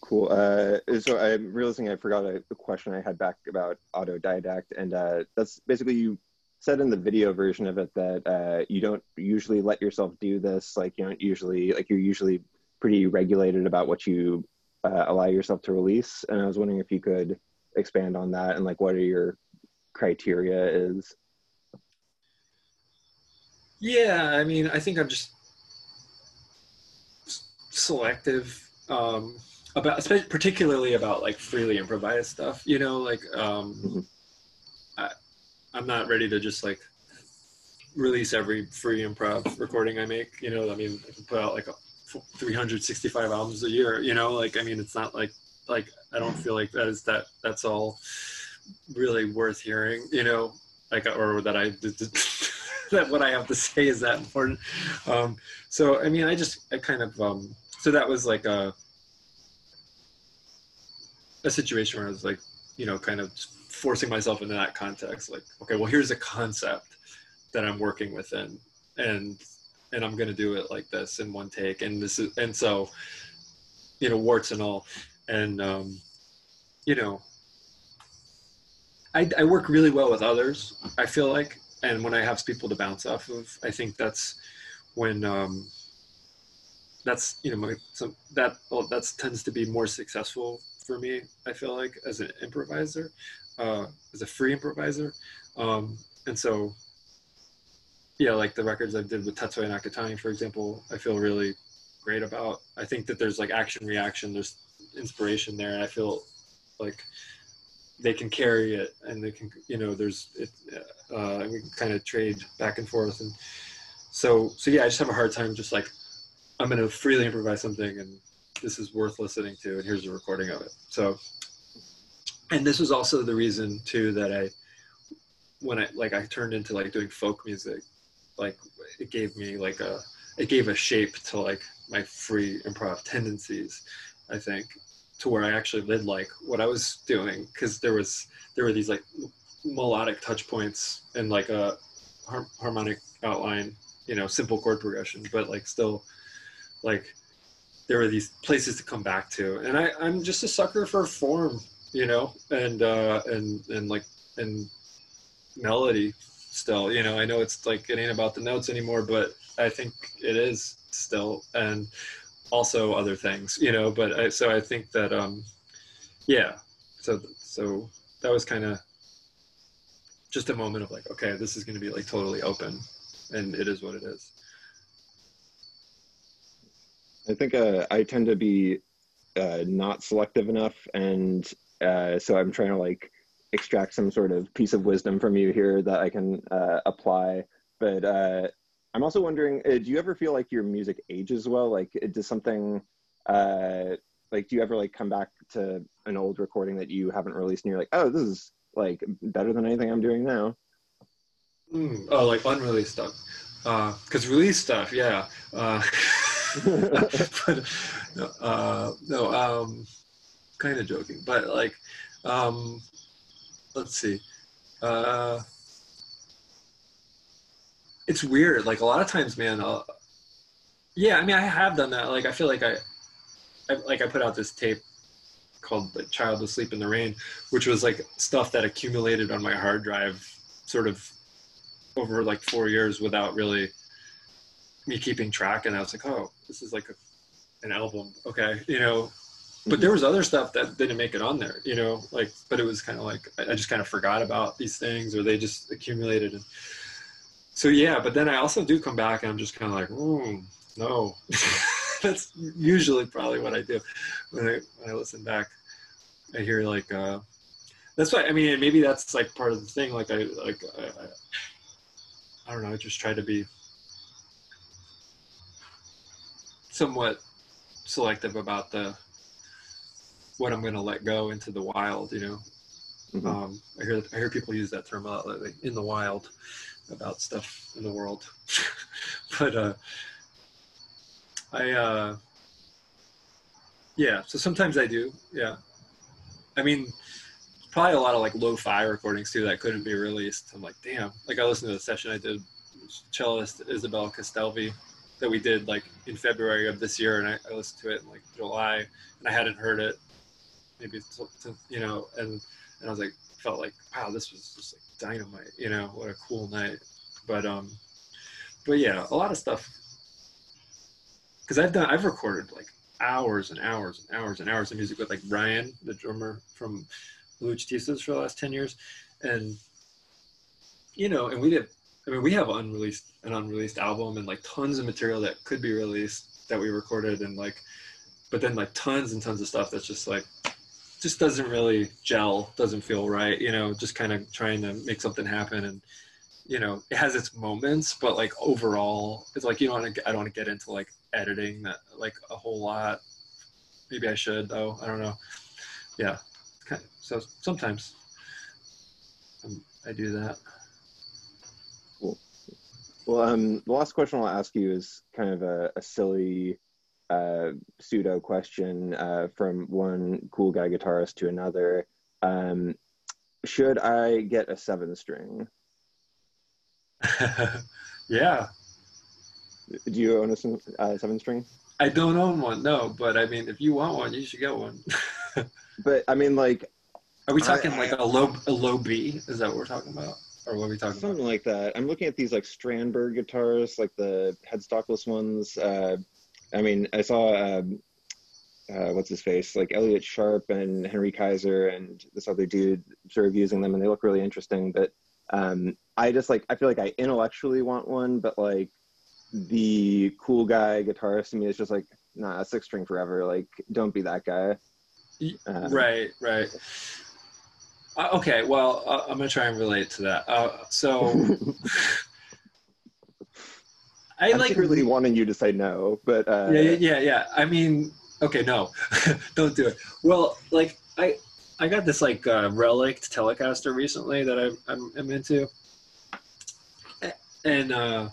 cool. Uh, so I'm realizing I forgot a, a, question I had back about autodidact, and uh, that's basically you said in the video version of it that uh, you don't usually let yourself do this. Like you don't usually like you're usually pretty regulated about what you uh, allow yourself to release. And I was wondering if you could expand on that and like what are your criteria is. Yeah, I mean, I think I'm just selective um, about, particularly about like freely improvised stuff. You know, like um, mm-hmm. I, I'm not ready to just like release every free improv recording I make. You know, I mean, I can put out like a 365 albums a year. You know, like I mean, it's not like like I don't feel like that is that that's all really worth hearing. You know, like or that I that what I have to say is that important. Um, so I mean, I just I kind of um, so that was like a a situation where I was like, you know, kind of forcing myself into that context. Like, okay, well, here's a concept that I'm working within, and and I'm gonna do it like this in one take, and this is and so, you know, warts and all, and um, you know, I I work really well with others. I feel like, and when I have people to bounce off of, I think that's when um, that's you know my some that well, that tends to be more successful for me. I feel like as an improviser, uh, as a free improviser, um, and so yeah, like the records I did with Tatsuya Nakatani, for example, I feel really great about. I think that there's like action reaction. There's inspiration there, and I feel like they can carry it, and they can, you know, there's it, uh, we can kind of trade back and forth, and so so yeah, I just have a hard time just like I'm gonna freely improvise something, and this is worth listening to, and here's a recording of it. So, and this was also the reason too that I when I like I turned into like doing folk music, like it gave me like a it gave a shape to like my free improv tendencies, I think, to where I actually did like what I was doing because there was there were these like melodic touch points and like a har- harmonic outline, you know, simple chord progression, but like still like there were these places to come back to, and I I'm just a sucker for form, you know, and uh, and and like and melody still you know. I know it's like it ain't about the notes anymore but i think it is still and also other things you know. But I, so i think that um yeah. So so that was kind of just a moment of like okay this is going to be like totally open and it is what it is I think uh, I tend to be uh, not selective enough, and uh, so I'm trying to like extract some sort of piece of wisdom from you here that I can uh, apply. But uh, I'm also wondering, uh, do you ever feel like your music ages well? Like, does something like do you ever like come back to an old recording that you haven't released and you're like, oh, this is like better than anything I'm doing now? Mm, oh, like unreleased stuff. Because released stuff, yeah. But no, uh, no um, kind of joking, but like, um, let's see. Uh, it's weird. Like a lot of times, man. I'll, yeah, I mean, I have done that. Like, I feel like I, I like I put out this tape called "The Child Asleep in the Rain," which was like stuff that accumulated on my hard drive, sort of over like four years without really me keeping track. And I was like, oh, this is like a, an album. Okay, you know. But there was other stuff that didn't make it on there, you know, like, but it was kind of like, I just kind of forgot about these things or they just accumulated. And so, yeah, but then I also do come back and I'm just kind of like, oh, no. That's usually probably what I do when I, when I listen back. I hear like, uh, that's why, I mean, maybe that's like part of the thing. Like, I, like, I, I, I don't know, I just try to be somewhat selective about the what I'm going to let go into the wild. You know, Mhm. um, I hear I hear people use that term a lot lately, in the wild, about stuff in the world. but uh, I uh, yeah, so sometimes I do. Yeah, I mean. Probably a lot of like lo-fi recordings too that couldn't be released. I'm like, damn. Like I listened to the session I did, cellist Isabel Castellvi, that we did like in February of this year, and I, I listened to it in like July, and I hadn't heard it, maybe you know, and and I was like, felt like, wow, this was just like dynamite, you know, what a cool night. But um, but yeah, a lot of stuff. Because I've done, I've recorded like hours and hours and hours and hours of music with like Ryan, the drummer from Ahleuchatistas for the last ten years, and you know, and we did I mean, we have unreleased an unreleased album and like tons of material that could be released that we recorded and like, but then like tons and tons of stuff that's just like, just doesn't really gel, doesn't feel right. You know, just kind of trying to make something happen and, you know, it has its moments, but like overall, it's like you don't want to. I don't want to get into like editing that like a whole lot. Maybe I should though. I don't know. Yeah. So sometimes um, I do that. Well, um, the last question I'll ask you is kind of a, a silly uh, pseudo question uh, from one cool guy guitarist to another. Um, should I get a seven string? yeah. Do you own a uh, seven string? I don't own one, no. But I mean, if you want one, you should get one. but I mean, like, are we talking I, like a low a low B? Is that what we're talking about? Or what are we talking Something about? like that. I'm looking at these like Strandberg guitars, like the headstockless ones. Uh, I mean, I saw um, uh, what's his face, like Elliott Sharp and Henry Kaiser and this other dude sort of using them, and they look really interesting. But um, I just like I feel like I intellectually want one, but like the cool guy guitarist to me is just like, nah, six string forever. Like, don't be that guy. Uh, right, right. Uh, okay, well, uh, I'm gonna try and relate to that. Uh, so I I'm like secretly wanting you to say no, but uh, yeah, yeah, yeah, yeah. I mean, okay, no, don't do it. Well, like I, I got this like uh, relic Telecaster recently that I, I'm, I'm into, and uh,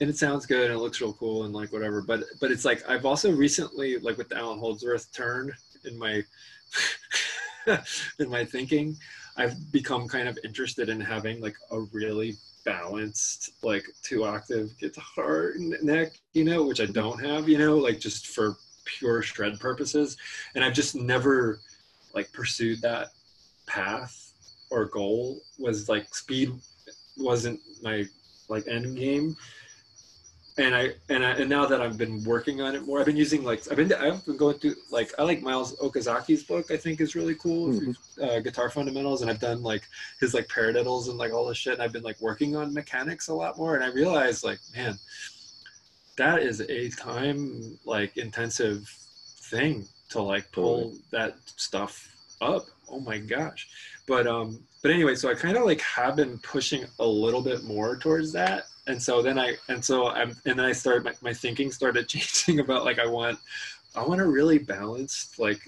and it sounds good and it looks real cool and like whatever. But but it's like I've also recently like with the Allan Holdsworth turn in my in my thinking, I've become kind of interested in having like a really balanced like two octave guitar neck you know which i mm-hmm. don't have you know like just for pure shred purposes. And i've just never like pursued that path or goal was like speed wasn't my like end game and I and I and now that I've been working on it more, I've been using like I've been I've been going through like I like Miles Okazaki's book. I think is really cool, Mhm. uh, guitar fundamentals, and I've done like his like paradiddles and like all this shit. And I've been like working on mechanics a lot more, and I realized like man, that is a time like intensive thing to like pull that stuff up. Oh my gosh, but um, but anyway, so I kind of like have been pushing a little bit more towards that and so then I and so I'm and then I started my, my thinking started changing about like I want I want a really balanced like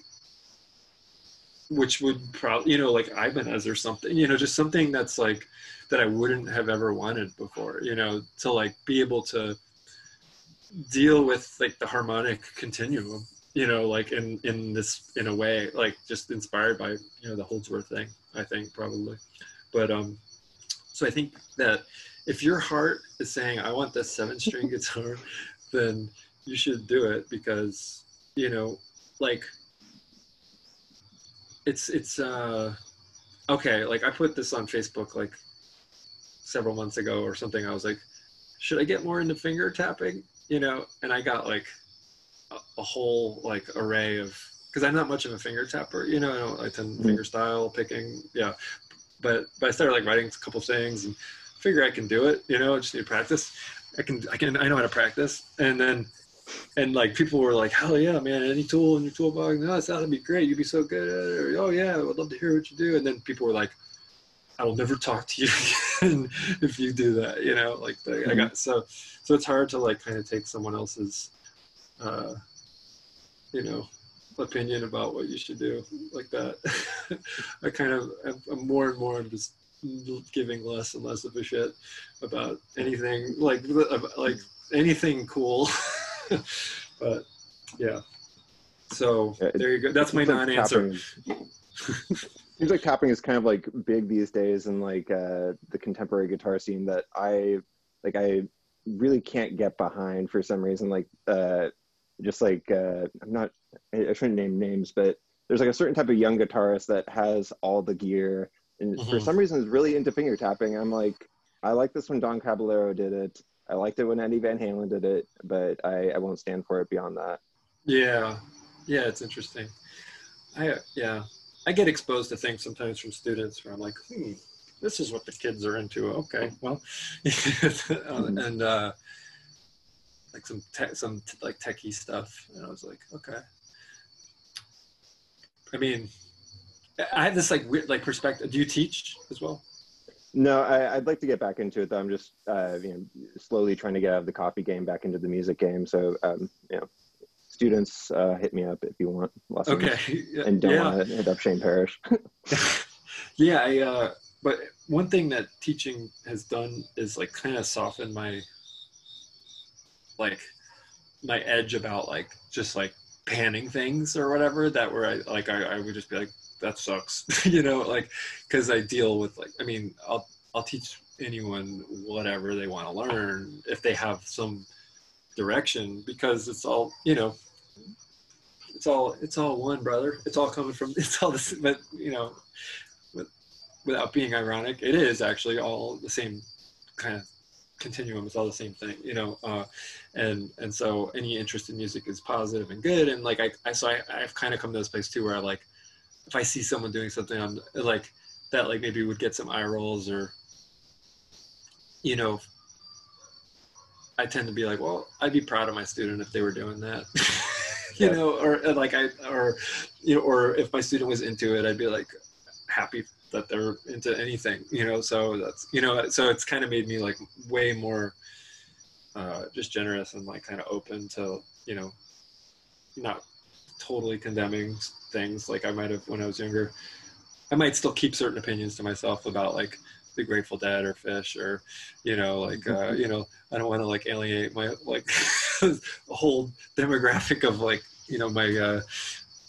which would probably you know like Ibanez or something you know just something that's like that I wouldn't have ever wanted before you know to like be able to deal with like the harmonic continuum you know like in in this in a way like just inspired by you know the Holdsworth thing I think probably. But um so I think that if your heart is saying I want this seven string guitar, then you should do it because you know, like it's it's uh okay. Like I put this on Facebook like several months ago or something. I was like, should I get more into finger tapping? You know, and I got like a, a whole like array of because I'm not much of a finger tapper. You know, I don't like to Mhm. finger style picking. Yeah, but but I started like writing a couple things and figure I can do it. You know, I just need to practice. I can I can I know how to practice. And then and like people were like, hell yeah, man, any tool in your toolbox? No, that would be great. You'd be so good at it. Or, oh yeah, I would love to hear what you do. And then people were like, I will never talk to you again if you do that. You know, like the, I got so so it's hard to like kind of take someone else's uh you know opinion about what you should do like that. I kind of I'm, I'm more and more just giving less and less of a shit about anything like like anything cool. but yeah. So Yeah, it- there you go. That's my non-answer. Seems like tapping is kind of like big these days in like uh, the contemporary guitar scene that I like. I really can't get behind for some reason. Like uh, just like uh, I'm not. I I shouldn't name names, but there's like a certain type of young guitarist that has all the gear, and for Mhm. some reason is really into finger tapping. I'm like, I like this when Don Caballero did it. I liked it when Eddie Van Halen did it, but I, I won't stand for it beyond that. Yeah, yeah, it's interesting. I yeah, I get exposed to things sometimes from students where I'm like, hmm, this is what the kids are into. Okay, well, and uh, like some tech, some like techie stuff, and I was like, okay. I mean, I have this like weird like perspective. Do you teach as well? No, I, I'd like to get back into it though. I'm just uh, you know slowly trying to get out of the coffee game back into the music game. So um, you know, students uh, hit me up if you want lessons Okay, and don't yeah. want to hit up Shane Parish. yeah I, uh but one thing that teaching has done is like kind of soften my like my edge about like just like panning things or whatever that where i like i, I would just be like that sucks you know like because i deal with like i mean i'll i'll teach anyone whatever they want to learn if they have some direction because it's all you know it's all it's all one brother. It's all coming from it's all this but you know with, without being ironic it is actually all the same kind of continuum. It's all the same thing you know uh, and and so any interest in music is positive and good. And like i, I so I, i've kind of come to this place too where i like if i see someone doing something i'm like that like maybe would get some eye rolls or you know I tend to be like, well, I'd be proud of my student if they were doing that. you Yeah. know, or uh, like I, or you know, or if my student was into it, I'd be like happy that they're into anything, you know. So that's you know, so it's kind of made me like way more uh, just generous and like kind of open to you know, not totally condemning things like I might have when I was younger. I might still keep certain opinions to myself about like the Grateful Dead or Phish or you know like uh, you know I don't want to like alienate my like whole demographic of like you know my uh,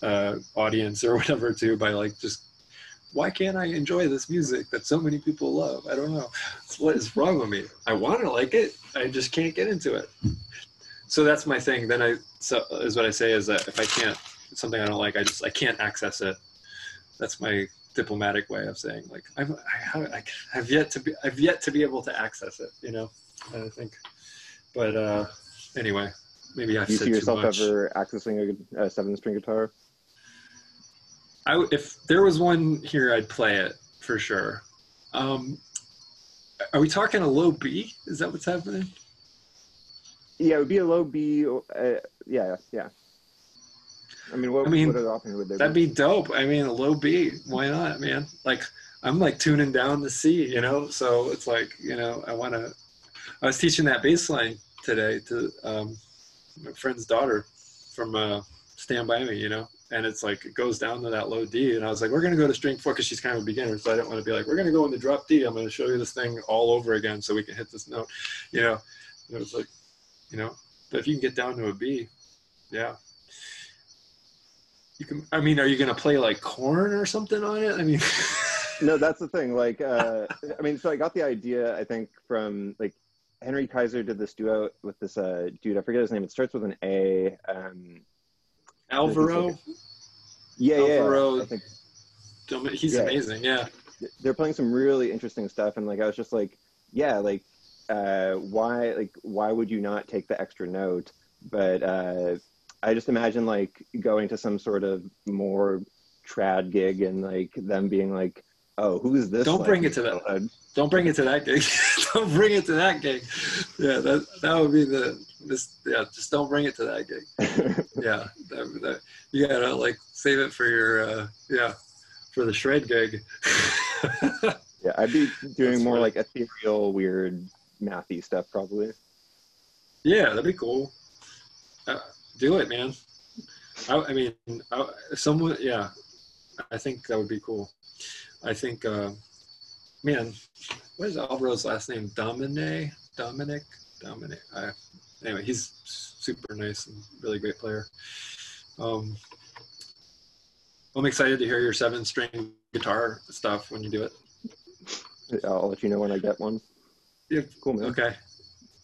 uh, audience or whatever too by like just why can't I enjoy this music that so many people love? I don't know what is wrong with me. I want to like it, I just can't get into it. So that's my thing. Then I so is what I say is that if I can't something I don't like, I just I can't access it. That's my diplomatic way of saying like I'm, I, I have yet to be I've yet to be able to access it. You know, I think. But uh, anyway, maybe I've Do you see yourself ever accessing a, a seven string guitar? I if there was one here, I'd play it for sure. Um, are we talking a low B? Is that what's happening? Yeah, it would be a low B. Uh, yeah, yeah. I mean, what, I mean, what other option would there That'd be dope. I mean, a low B. Why not, man? Like, I'm like tuning down the C, you know. So it's like, you know, I want to. I was teaching that bass line today to um, my friend's daughter from uh, Stand By Me, you know. And it's like it goes down to that low D, and I was like, we're gonna go to string four because she's kind of a beginner, so I didn't want to be like, we're gonna go into drop D. I'm gonna show you this thing all over again so we can hit this note, you know. And it was like, you know, but if you can get down to a B, yeah, you can. I mean, are you gonna play like Korn or something on it? I mean, no, that's the thing. Like, uh, I mean, so I got the idea, I think, from like Henry Kaiser did this duo with this uh, dude. I forget his name. It starts with an A. Um, Alvaro, yeah, Alvaro- yeah. I think he's Yeah. amazing. Yeah, they're playing some really interesting stuff, and like I was just like, yeah, like uh, why, like why would you not take the extra note? But uh, I just imagine like going to some sort of more trad gig and like them being like, oh, who's this? Don't like, bring it to that. don't bring it to that gig. don't bring it to that gig. Yeah, that that would be the this. Yeah, just don't bring it to that gig. Yeah, that, that, you gotta like save it for your uh, yeah for the shred gig. yeah, I'd be doing That's more funny. like ethereal, weird, mathy stuff probably. Yeah, that'd be cool. Uh, do it, man. I, I mean, I, someone, yeah, I think that would be cool. I think, uh, man, what is Alvaro's last name? Domene, Dominic, Dominic. I, anyway, he's super nice and really great player. Um, I'm excited to hear your seven string guitar stuff when you do it. I'll let you know when I get one. Yeah. Cool, man. Okay.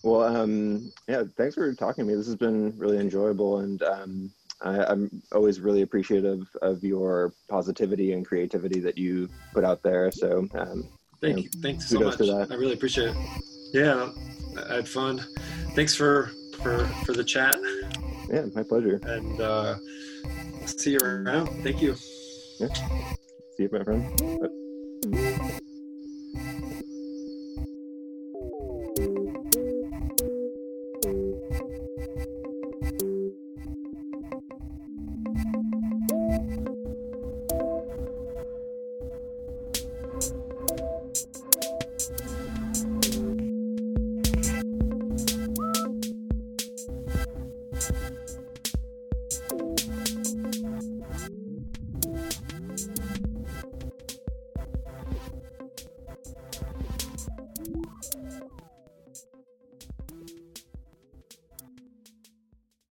Well, um, yeah, thanks for talking to me. This has been really enjoyable, and um, I, I'm always really appreciative of your positivity and creativity that you put out there. So, um, Thank you. Thanks so much. I really appreciate it. Yeah, I had fun. Thanks for for for the chat yeah, my pleasure. and uh, see you around. Thank you. Yeah. See you, my friend.